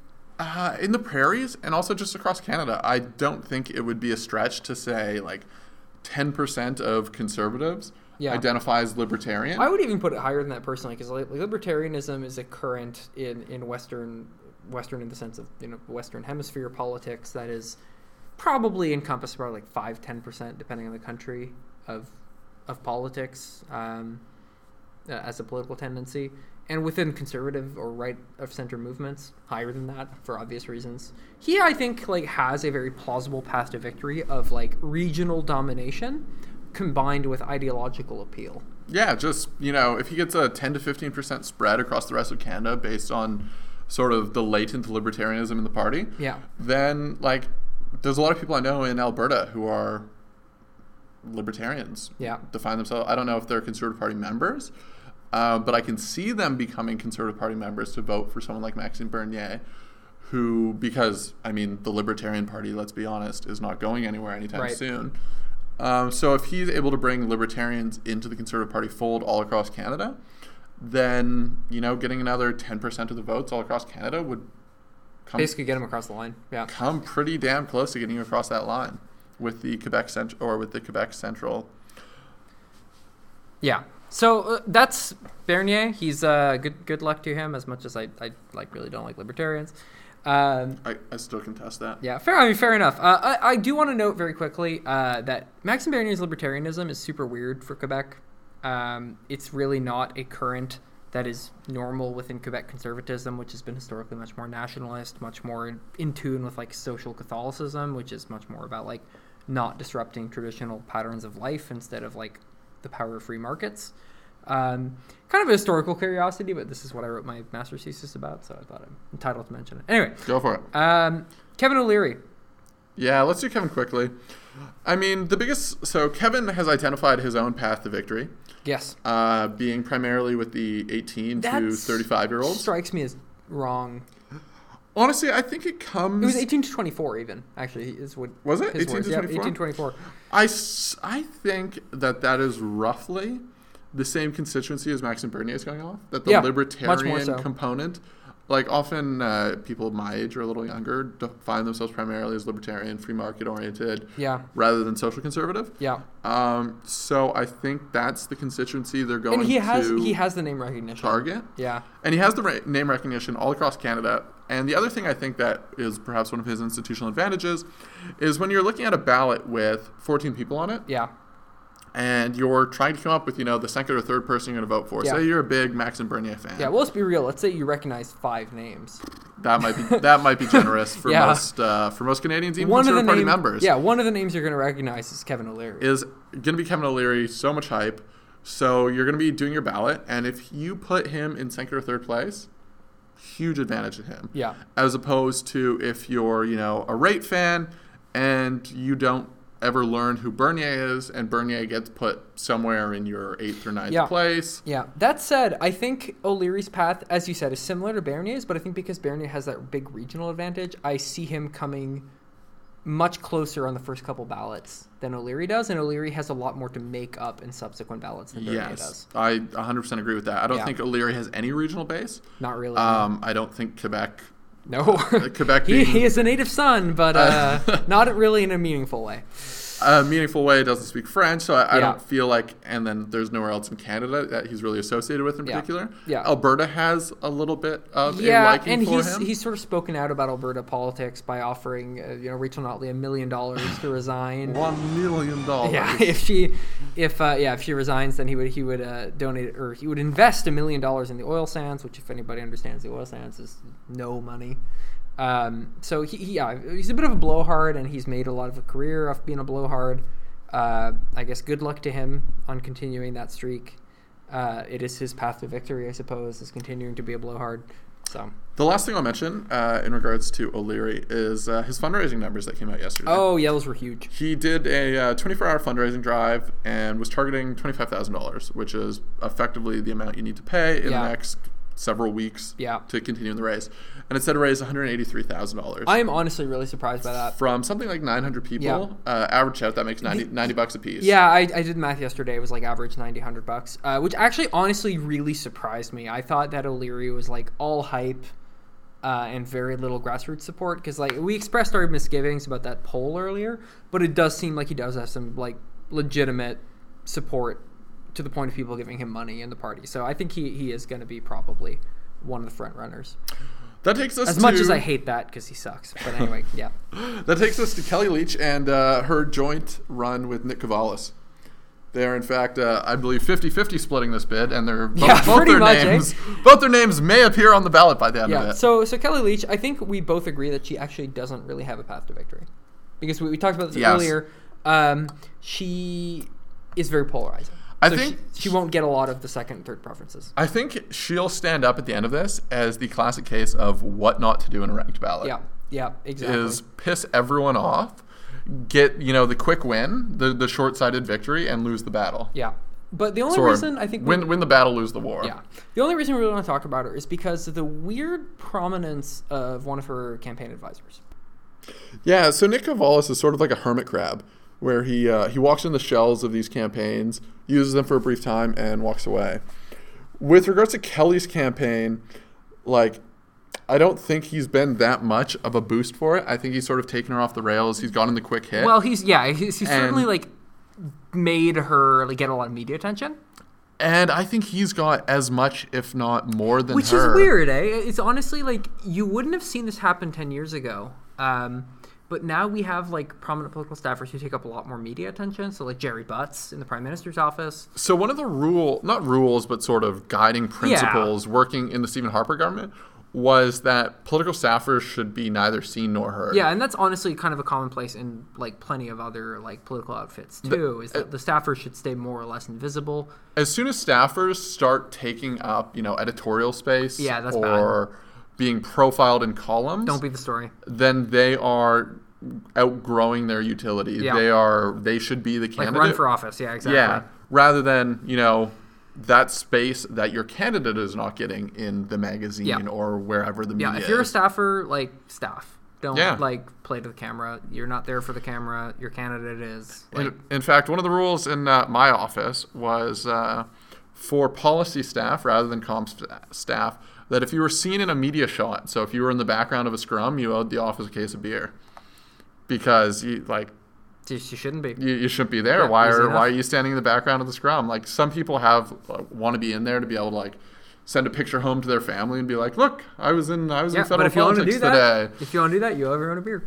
uh, in the prairies and also just across Canada, I don't think it would be a stretch to say like 10% of conservatives Yeah. identify as libertarian. I would even put it higher than that personally, because like, libertarianism is a current in in Western Western in the sense of you know Western Hemisphere politics that is probably encompassed about like five ten percent depending on the country of of politics um, uh, as a political tendency, and within conservative or right of center movements higher than that for obvious reasons. He I think like has a very plausible path to victory of like regional domination combined with ideological appeal. Yeah, just you know, if he gets a ten to fifteen percent spread across the rest of Canada based on sort of the latent libertarianism in the party, Yeah. then like there's a lot of people I know in Alberta who are libertarians. Yeah. define themselves. I don't know if they're Conservative Party members, uh, but I can see them becoming Conservative Party members to vote for someone like Maxime Bernier, who because I mean the Libertarian Party, let's be honest, is not going anywhere anytime Right. soon. Um, so if he's able to bring libertarians into the Conservative Party fold all across Canada, then you know getting another ten percent of the votes all across Canada would come Basically, get him across the line. Yeah. come pretty damn close to getting you across that line with the Quebec Central or with the Quebec Central. Yeah. So uh, that's Bernier. He's uh, good. Good luck to him. As much as I, I like, really don't like libertarians. Um, I, I still contest that. yeah, fair. I mean, fair enough. Uh, I, I do want to note very quickly uh, that Maxime Bernier's libertarianism is super weird for Quebec. Um, it's really not a current that is normal within Quebec conservatism, which has been historically much more nationalist, much more in, in tune with like social Catholicism, which is much more about like not disrupting traditional patterns of life instead of like the power of free markets. Um, kind of a historical curiosity, but this is what I wrote my master's thesis about, so I thought I'm entitled to mention it. Anyway, Go for it. um, Kevin O'Leary. Yeah, let's do Kevin quickly. I mean, the biggest. So Kevin has identified his own path to victory, Yes. uh, being primarily with the 18 to That's- 35 year olds. Strikes me as wrong. Honestly, I think it comes. It was 18 to 24, even, actually, is what. Was it? his 18 words. to Yep, 24? 18 to 24. I, s- I think that that is roughly the same constituency as Maxime Bernier is going off. That the Yeah, much more libertarian so. component, like often uh, people my age or a little younger define themselves primarily as libertarian, free market oriented, Yeah. rather than social conservative. Yeah. Um, so I think that's the constituency they're going to And he has he has the name recognition. target. Yeah. And he has the name recognition all across Canada. And the other thing I think that is perhaps one of his institutional advantages is when you're looking at a ballot with 14 people on it, Yeah. And you're trying to come up with you know the second or third person you're going to vote for. Yeah. Say you're a big Maxime Bernier fan. Yeah, well, let's be real. Let's say you recognize five names. that might be that might be generous for Yeah. most uh, for most Canadians, even One Conservative Party name- members. Yeah, one of the names you're going to recognize is Kevin O'Leary. is going to be Kevin O'Leary. So much hype. So you're going to be doing your ballot, and if you put him in second or third place, huge advantage to him. Yeah. As opposed to if you're you know a Raitt fan and you don't ever learn who Bernier is, and Bernier gets put somewhere in your eighth or ninth Yeah. place. Yeah. That said, I think O'Leary's path, as you said, is similar to Bernier's, but I think because Bernier has that big regional advantage, I see him coming much closer on the first couple ballots than O'Leary does, and O'Leary has a lot more to make up in subsequent ballots than Bernier Yes, does. I 100% agree with that. I don't Yeah. think O'Leary has any regional base. Not really. Um, I don't think Quebec. No. Quebec he, he is a native son, but uh, not really in a meaningful way. A meaningful way doesn't speak French, so I, I Yeah. don't feel like. And then there's nowhere else in Canada that he's really associated with in Yeah. particular. Yeah. Alberta has a little bit of a Yeah, liking and for he's him. he's sort of spoken out about Alberta politics by offering uh, you know Rachel Notley a million dollars to resign. One million dollars. Yeah, if she, if uh, yeah, if she resigns, then he would he would uh, donate or he would invest a million dollars in the oil sands, which if anybody understands the oil sands is no money. Um, so he, he yeah, he's a bit of a blowhard, and he's made a lot of a career off being a blowhard. Uh, I guess good luck to him on continuing that streak. Uh, it is his path to victory, I suppose, is continuing to be a blowhard. So. The last thing I'll mention uh, in regards to O'Leary is uh, his fundraising numbers that came out yesterday. Oh, yeah, those were huge. He did a uh, 24-hour fundraising drive and was targeting $25,000, which is effectively the amount you need to pay in Yeah. the next several weeks Yeah. to continue in the race. And it said to raise $183,000 I am honestly really surprised by that. from something like 900 people. Yeah. Uh, average out, that makes 90, 90 bucks a piece. Yeah, I, I did math yesterday. It was like average 90, 100 bucks, uh, which actually honestly really surprised me. I thought that O'Leary was like all hype uh, and very little grassroots support because like we expressed our misgivings about that poll earlier, but it does seem like he does have some like legitimate support to the point of people giving him money in the party. So I think he, he is going to be probably one of the front runners. That takes us As to, much as I hate that because he sucks. But anyway, yeah. That takes us to Kellie Leitch and uh, her joint run with Nick Kouvalis. They're in fact, uh, I believe, 50-50 splitting this bid, and they're both, Yeah, both their much, eh? names. Both their names may appear on the ballot by the end of Yeah. it. So so Kellie Leitch, I think we both agree that she actually doesn't really have a path to victory, because we, we talked about this Yes. earlier. Um, she is very polarizing. I So think- she, she won't get a lot of the second and third preferences. I think she'll stand up at the end of this as the classic case of what not to do in a ranked ballot. Yeah. Yeah. Exactly. Is piss everyone off, get you know the quick win, the the short-sighted victory, and lose the battle. yeah. But the only Or reason I think we- win win the battle, lose the war. Yeah. The only reason we really want to talk about her is because of the weird prominence of one of her campaign advisors. Yeah, so Nick Kouvalis is sort of like a hermit crab, where he uh, he walks in the shells of these campaigns, uses them for a brief time, and walks away. With regards to Kellie's campaign, like I don't think he's been that much of a boost for it. I think he's sort of taken her off the rails. He's gotten the quick hit. Well, he's yeah, he's, he's certainly like made her like get a lot of media attention. and I think he's got as much, if not more, than Which her. is weird, eh? It's honestly like you wouldn't have seen this happen ten years ago. Um, but now we have like prominent political staffers who take up a lot more media attention. So like Gerry Butts in the prime minister's office. So one of the rule, not rules, but sort of guiding principles working in the Stephen Harper government was that political staffers should be neither seen nor heard. Yeah, and that's honestly kind of a commonplace in like plenty of other like political outfits too. is that the staffers should stay more or less invisible. as soon as staffers start taking up, you know, editorial space Yeah, that's or being profiled in columns, Don't be the story. then they are outgrowing their utility. Yeah. They are they should be the Like candidate. run for office. Yeah, exactly. yeah, rather than, you know, that space that your candidate is not getting in the magazine Yeah. or wherever the media. Yeah, if you're a staffer, like staff. Don't Yeah. like play to the camera. You're not there for the camera. Your candidate is. Like, in, in fact, one of the rules in uh, my office was uh, for policy staff rather than comp staff that if you were seen in a media shot, so if you were in the background of a scrum, you owed the office a case of beer because you like you shouldn't be. you, you shouldn't be there. Yeah, why are enough. why are you standing in the background of the scrum? Like some people have uh, want to be in there to be able to like send a picture home to their family and be like, "Look, I was in I was Yeah, in federal if you want to politics do that, today." if you want to do that, you owe everyone a beer.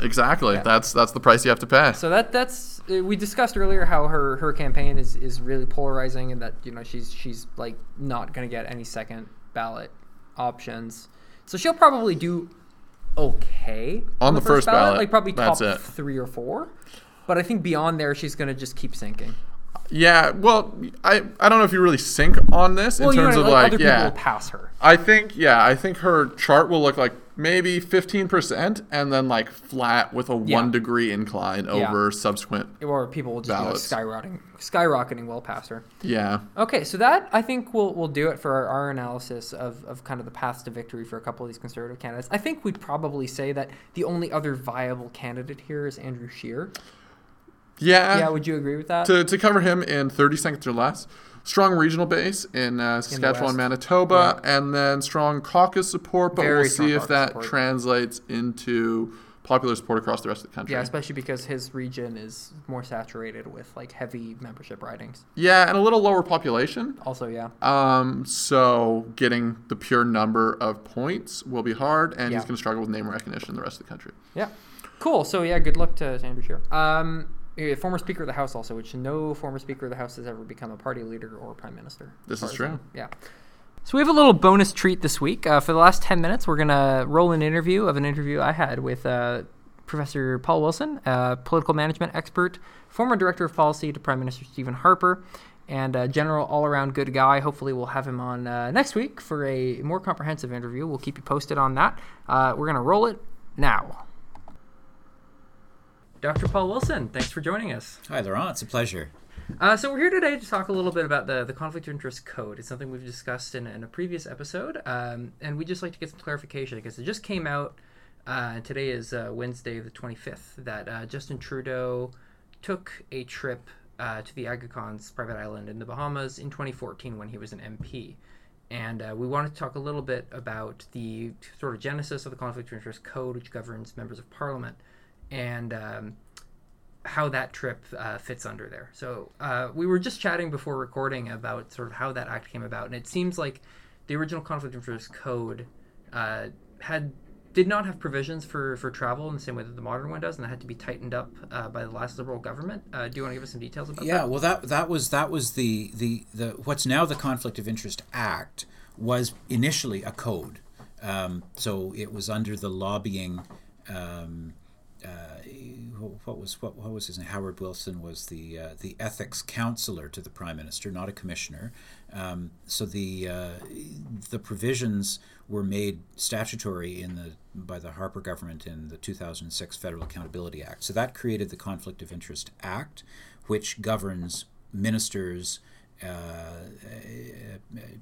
Exactly. That's that's the price you have to pay. So that that's uh, we discussed earlier how her her campaign is is really polarizing and that you know she's she's like not going to get any second ballot options. So she'll probably do okay On the first ballot, like probably top 3 or 4. But I think beyond there she's going to just keep sinking. Yeah, well, I, I don't know if you really sync on this Well, in know, terms of like, like, other people yeah. will pass her. I think yeah, I think her chart will look like maybe 15% and then like flat with a Yeah. 1 degree incline Yeah. over subsequent. Or people will just Ballots. be like skyrocketing skyrocketing well past her. Yeah. Okay, so that I think will will do it for our, our analysis of, of kind of the paths to victory for a couple of these conservative candidates. I think we'd probably say that the only other viable candidate here is Andrew Scheer. Yeah. yeah, would you agree with that? to, to cover him in 30 seconds or less. Strong regional base in uh, Saskatchewan, West. Manitoba, and then strong caucus support. But Very we'll see if that support. translates into popular support across the rest of the country. yeah, especially because his region is more saturated with like heavy membership ridings. Yeah, and a little lower population. Also, yeah. Um, so getting the pure number of points will be hard, and Yeah. he's going to struggle with name recognition in the rest of the country. Yeah. Cool. So yeah, good luck to, to Andrew Scheer. Um, yeah, former Speaker of the House also, which no former Speaker of the House has ever become a party leader or prime minister. This is true. Yeah. So we have a little bonus treat this week. Uh, for the last ten minutes, we're gonna roll an interview of an interview I had with uh, Professor Paul Wilson, uh, political management expert, former director of policy to Prime Minister Stephen Harper, and a general all-around good guy. Hopefully, we'll have him on uh, next week for a more comprehensive interview. We'll keep you posted on that. Uh, we're gonna roll it now. Dr. Paul Wilson, thanks for joining us. Hi, Laurent. It's a pleasure. Uh, so we're here today to talk a little bit about the, the conflict of interest code. It's something we've discussed in, in a previous episode, um, and we'd just like to get some clarification because it just came out. Uh, today is uh, Wednesday, the 25th, that uh, Justin Trudeau took a trip uh, to the Aga Khan's private island in the Bahamas in 2014 when he was an MP. And uh, we wanted to talk a little bit about the sort of genesis of the conflict of interest code, which governs members of parliament, and um, how that trip uh, fits under there. So uh, we were just chatting before recording about sort of how that act came about, and it seems like the original conflict of interest code uh, had did not have provisions for, for travel in the same way that the modern one does, and that had to be tightened up uh, by the last Liberal government. Uh, do you want to give us some details about Yeah, that? Yeah, well, that that was that was the the the what's now the Conflict of Interest Act was initially a code. Um, so it was under the lobbying. Um, what was what, what was his name? Howard Wilson was the uh, the ethics counselor to the prime minister, not a commissioner. Um, so the uh, the provisions were made statutory in the by the Harper government in the 2006 Federal Accountability Act. So that created the Conflict of Interest Act, which governs ministers. Uh,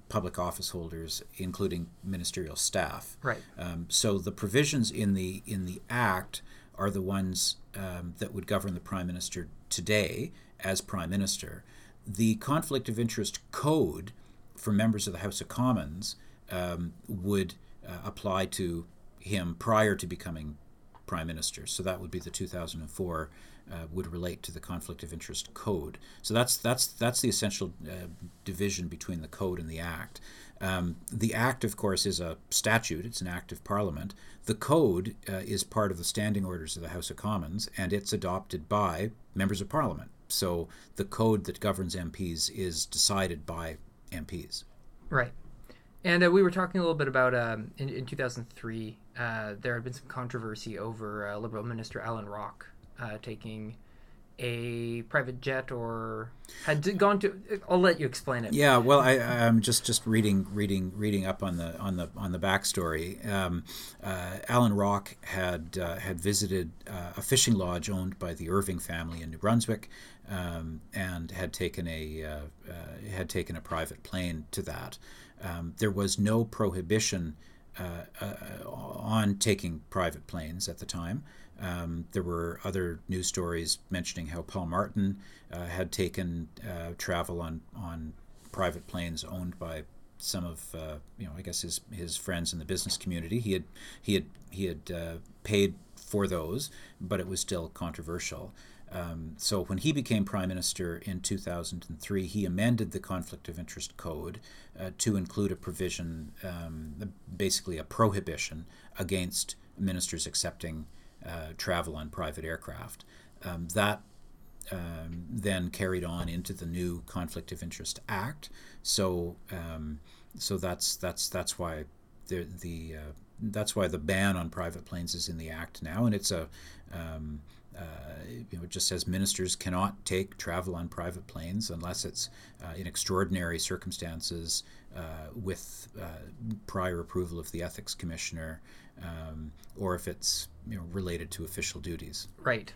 public office holders, including ministerial staff. Right. Um, so the provisions in the in the act are the ones um, that would govern the prime minister today as prime minister. The conflict of interest code for members of the House of Commons um, would uh, apply to him prior to becoming prime minister. So that would be the 2004 uh, would relate to the conflict of interest code. So that's that's that's the essential uh, division between the code and the act. Um, the act, of course, is a statute. It's an act of Parliament. The code uh, is part of the standing orders of the House of Commons, and it's adopted by members of Parliament. So the code that governs MPs is decided by MPs. Right. And uh, we were talking a little bit about um, in, in 2003, uh, there had been some controversy over uh, Liberal Minister Allan Rock uh, taking a private jet or had gone to. I'll let you explain it. Yeah, well, I, I'm just just reading reading reading up on the on the on the backstory. Um, uh, Allan Rock had uh, had visited uh, a fishing lodge owned by the Irving family in New Brunswick, um, and had taken a uh, uh, had taken a private plane to that. Um, there was no prohibition uh, uh, on taking private planes at the time. Um, there were other news stories mentioning how Paul Martin uh, had taken uh, travel on on private planes owned by some of uh, you know I guess his his friends in the business community. He had he had he had uh, paid for those, but it was still controversial. Um, so when he became prime minister in 2003, he amended the conflict of interest code uh, to include a provision, um, basically a prohibition against ministers accepting uh, travel on private aircraft. Um, that um, then carried on into the new Conflict of Interest Act. So, um, so that's that's that's why the the uh, that's why the ban on private planes is in the act now, and it's a um, uh, you know, it just says ministers cannot take travel on private planes unless it's uh, in extraordinary circumstances uh, with uh, prior approval of the ethics commissioner, um, or if it's you know related to official duties. Right.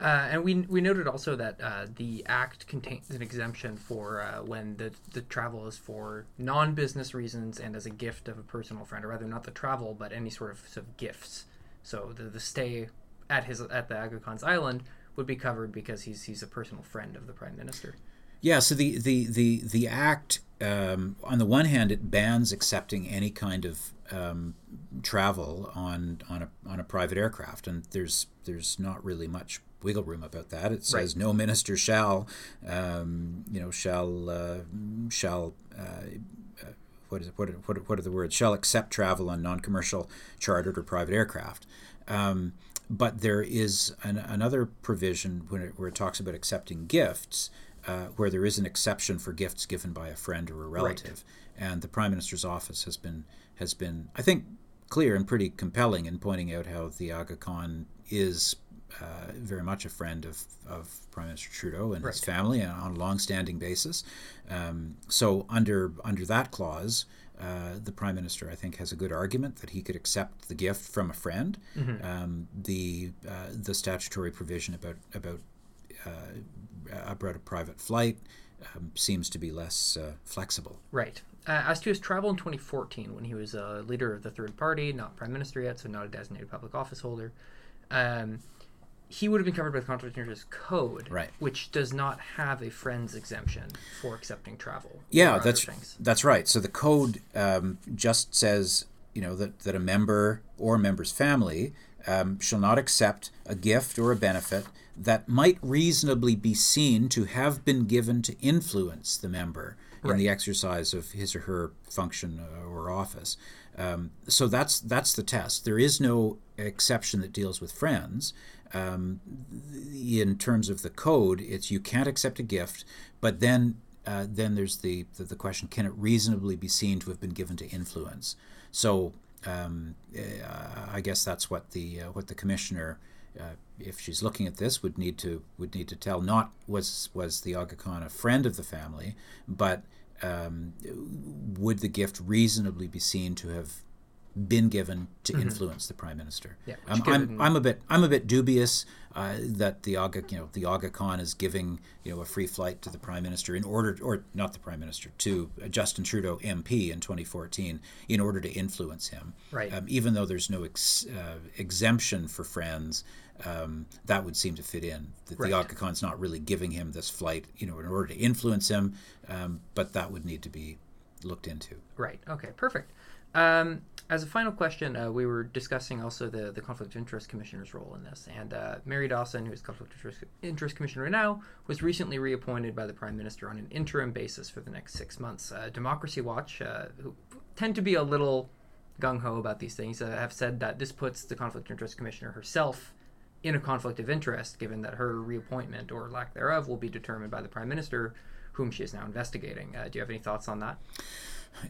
Uh, and we, we noted also that uh, the act contains an exemption for when the, the travel is for non business reasons and as a gift of a personal friend, or rather, not the travel, but any sort of, sort of gifts. So the, the stay at his at the Aga Khan's island would be covered because he's he's a personal friend of the prime minister. Yeah. So the the the the act um, on the one hand it bans accepting any kind of um, travel on on a on a private aircraft, and there's there's not really much wiggle room about that. It says right. no minister shall, um, you know, shall uh, shall. Uh, uh, what is it? What, what, what are the words? Shall accept travel on non-commercial, chartered or private aircraft. Um, but there is an, another provision it, where it talks about accepting gifts, uh, where there is an exception for gifts given by a friend or a relative. Right. And the Prime Minister's office has been has been, I think, clear and pretty compelling in pointing out how the Aga Khan is uh, very much a friend of, of Prime Minister Trudeau and right. his family on a long-standing basis. Um, so under under that clause, uh, the prime minister, I think, has a good argument that he could accept the gift from a friend. Mm-hmm. Um, the uh, the statutory provision about about uh, about a private flight um, seems to be less uh, flexible. Right. Uh, as to his travel in 2014, when he was a leader of the third party, not prime minister yet, so not a designated public office holder. Um, he would have been covered by the interest code, right. which does not have a friends exemption for accepting travel. Yeah, that's that's right. So the code um, just says you know that, that a member or a member's family um, shall not accept a gift or a benefit that might reasonably be seen to have been given to influence the member in the exercise of his or her function uh, or office. Um, so that's that's the test. There is no exception that deals with friends. Um, in terms of the code, it's you can't accept a gift, but then uh, then there's the, the, the question: Can it reasonably be seen to have been given to influence? So um, uh, I guess that's what the uh, what the commissioner, uh, if she's looking at this, would need to would need to tell. Not was was the Aga Khan a friend of the family, but um, would the gift reasonably be seen to have been given to mm-hmm. influence the prime minister. Yeah, um, I'm, I'm a bit I'm a bit dubious uh, that the Aga you know the Aga Khan is giving you know a free flight to the prime minister in order or not the prime minister to Justin Trudeau MP in 2014 in order to influence him. Right. Um, even though there's no ex, uh, exemption for friends, um, that would seem to fit in. The, right. the Aga Khan's not really giving him this flight you know in order to influence him, um, but that would need to be looked into. Right. Okay. Perfect. Um, as a final question, uh, we were discussing also the, the conflict of interest commissioner's role in this, and uh, Mary Dawson, who is conflict of interest, interest, commissioner now, was recently reappointed by the prime minister on an interim basis for the next six months. Uh, Democracy Watch, uh, who tend to be a little gung ho about these things, uh, have said that this puts the conflict of interest commissioner herself in a conflict of interest, given that her reappointment or lack thereof will be determined by the prime minister, whom she is now investigating. Uh, do you have any thoughts on that?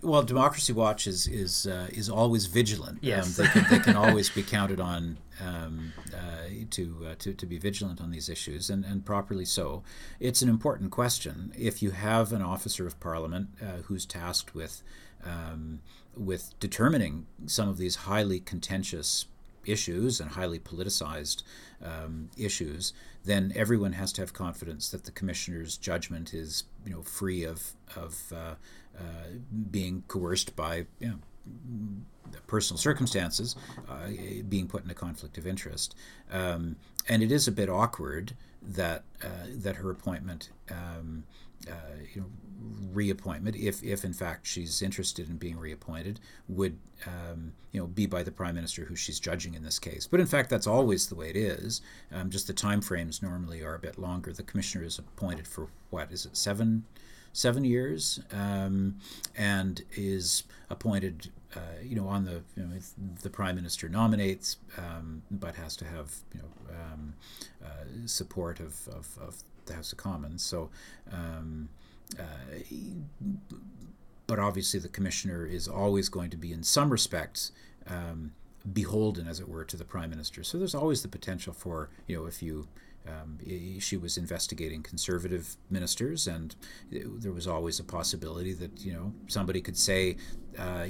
Well, Democracy Watch is is uh, is always vigilant. Yes, um, they, can, they can always be counted on um, uh, to, uh, to to be vigilant on these issues, and, and properly so. It's an important question. If you have an officer of Parliament uh, who's tasked with um, with determining some of these highly contentious issues and highly politicized um, issues, then everyone has to have confidence that the commissioner's judgment is, you know, free of of uh, uh, being coerced by, you know, personal circumstances, uh, being put in a conflict of interest. Um, and it is a bit awkward that uh, that her appointment, um, you know, reappointment, if if in fact she's interested in being reappointed, would um, you know be by the prime minister who she's judging in this case. But in fact, that's always the way it is. Um, just the time frames normally are a bit longer. The commissioner is appointed for what is it seven seven years um, and is appointed uh, you know on the you know, the prime minister nominates um, but has to have you know um, uh, support of, of, of, the House of Commons so um, uh, but obviously the commissioner is always going to be in some respects um, beholden as it were to the prime minister so there's always the potential for you know if you um, she was investigating conservative ministers, and there was always a possibility that you know somebody could say uh,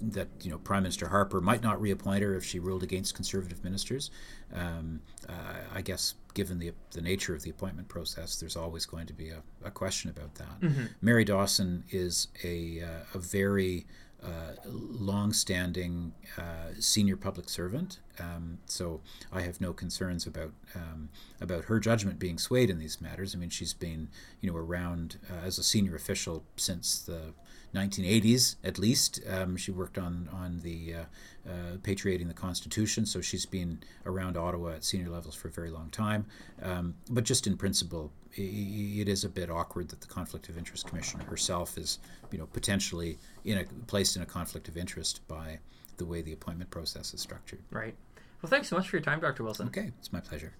that you know Prime Minister Harper might not reappoint her if she ruled against conservative ministers. Um, uh, I guess given the the nature of the appointment process, there's always going to be a, a question about that. Mm-hmm. Mary Dawson is a uh, a very uh, long-standing uh, senior public servant, um, so I have no concerns about um, about her judgment being swayed in these matters. I mean, she's been you know around uh, as a senior official since the 1980s at least. Um, she worked on on the uh, uh, patriating the Constitution, so she's been around Ottawa at senior levels for a very long time. Um, but just in principle, it is a bit awkward that the Conflict of Interest Commissioner herself is, you know, potentially in a placed in a conflict of interest by the way the appointment process is structured. Right. Well, thanks so much for your time, Dr. Wilson. Okay, it's my pleasure.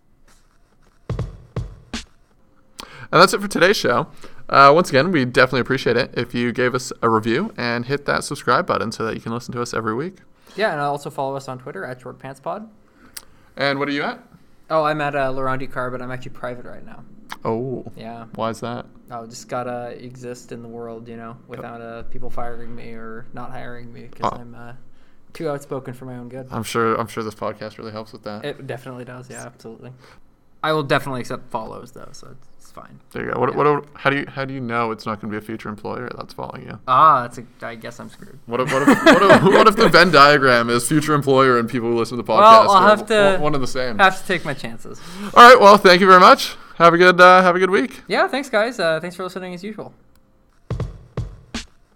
And that's it for today's show. Uh, once again, we definitely appreciate it if you gave us a review and hit that subscribe button so that you can listen to us every week. Yeah, and also follow us on Twitter at ShortPantsPod. And what are you at? Oh, I'm at uh, Laurent Ducar, but I'm actually private right now. Oh. Yeah. Why is that? Oh, just gotta exist in the world, you know, without uh, people firing me or not hiring me because oh. I'm uh, too outspoken for my own good. I'm sure. I'm sure this podcast really helps with that. It definitely does. Yeah, absolutely. I will definitely accept follows though, so it's fine. There you go. What, yeah. what, how do you how do you know it's not going to be a future employer that's following you? Ah, that's a, I guess I'm screwed. What if what if, what, if, what if the Venn diagram is future employer and people who listen to the podcast? Well, I'll have to one of the same. Have to take my chances. All right. Well, thank you very much. Have a good uh, have a good week. Yeah. Thanks, guys. Uh, thanks for listening as usual.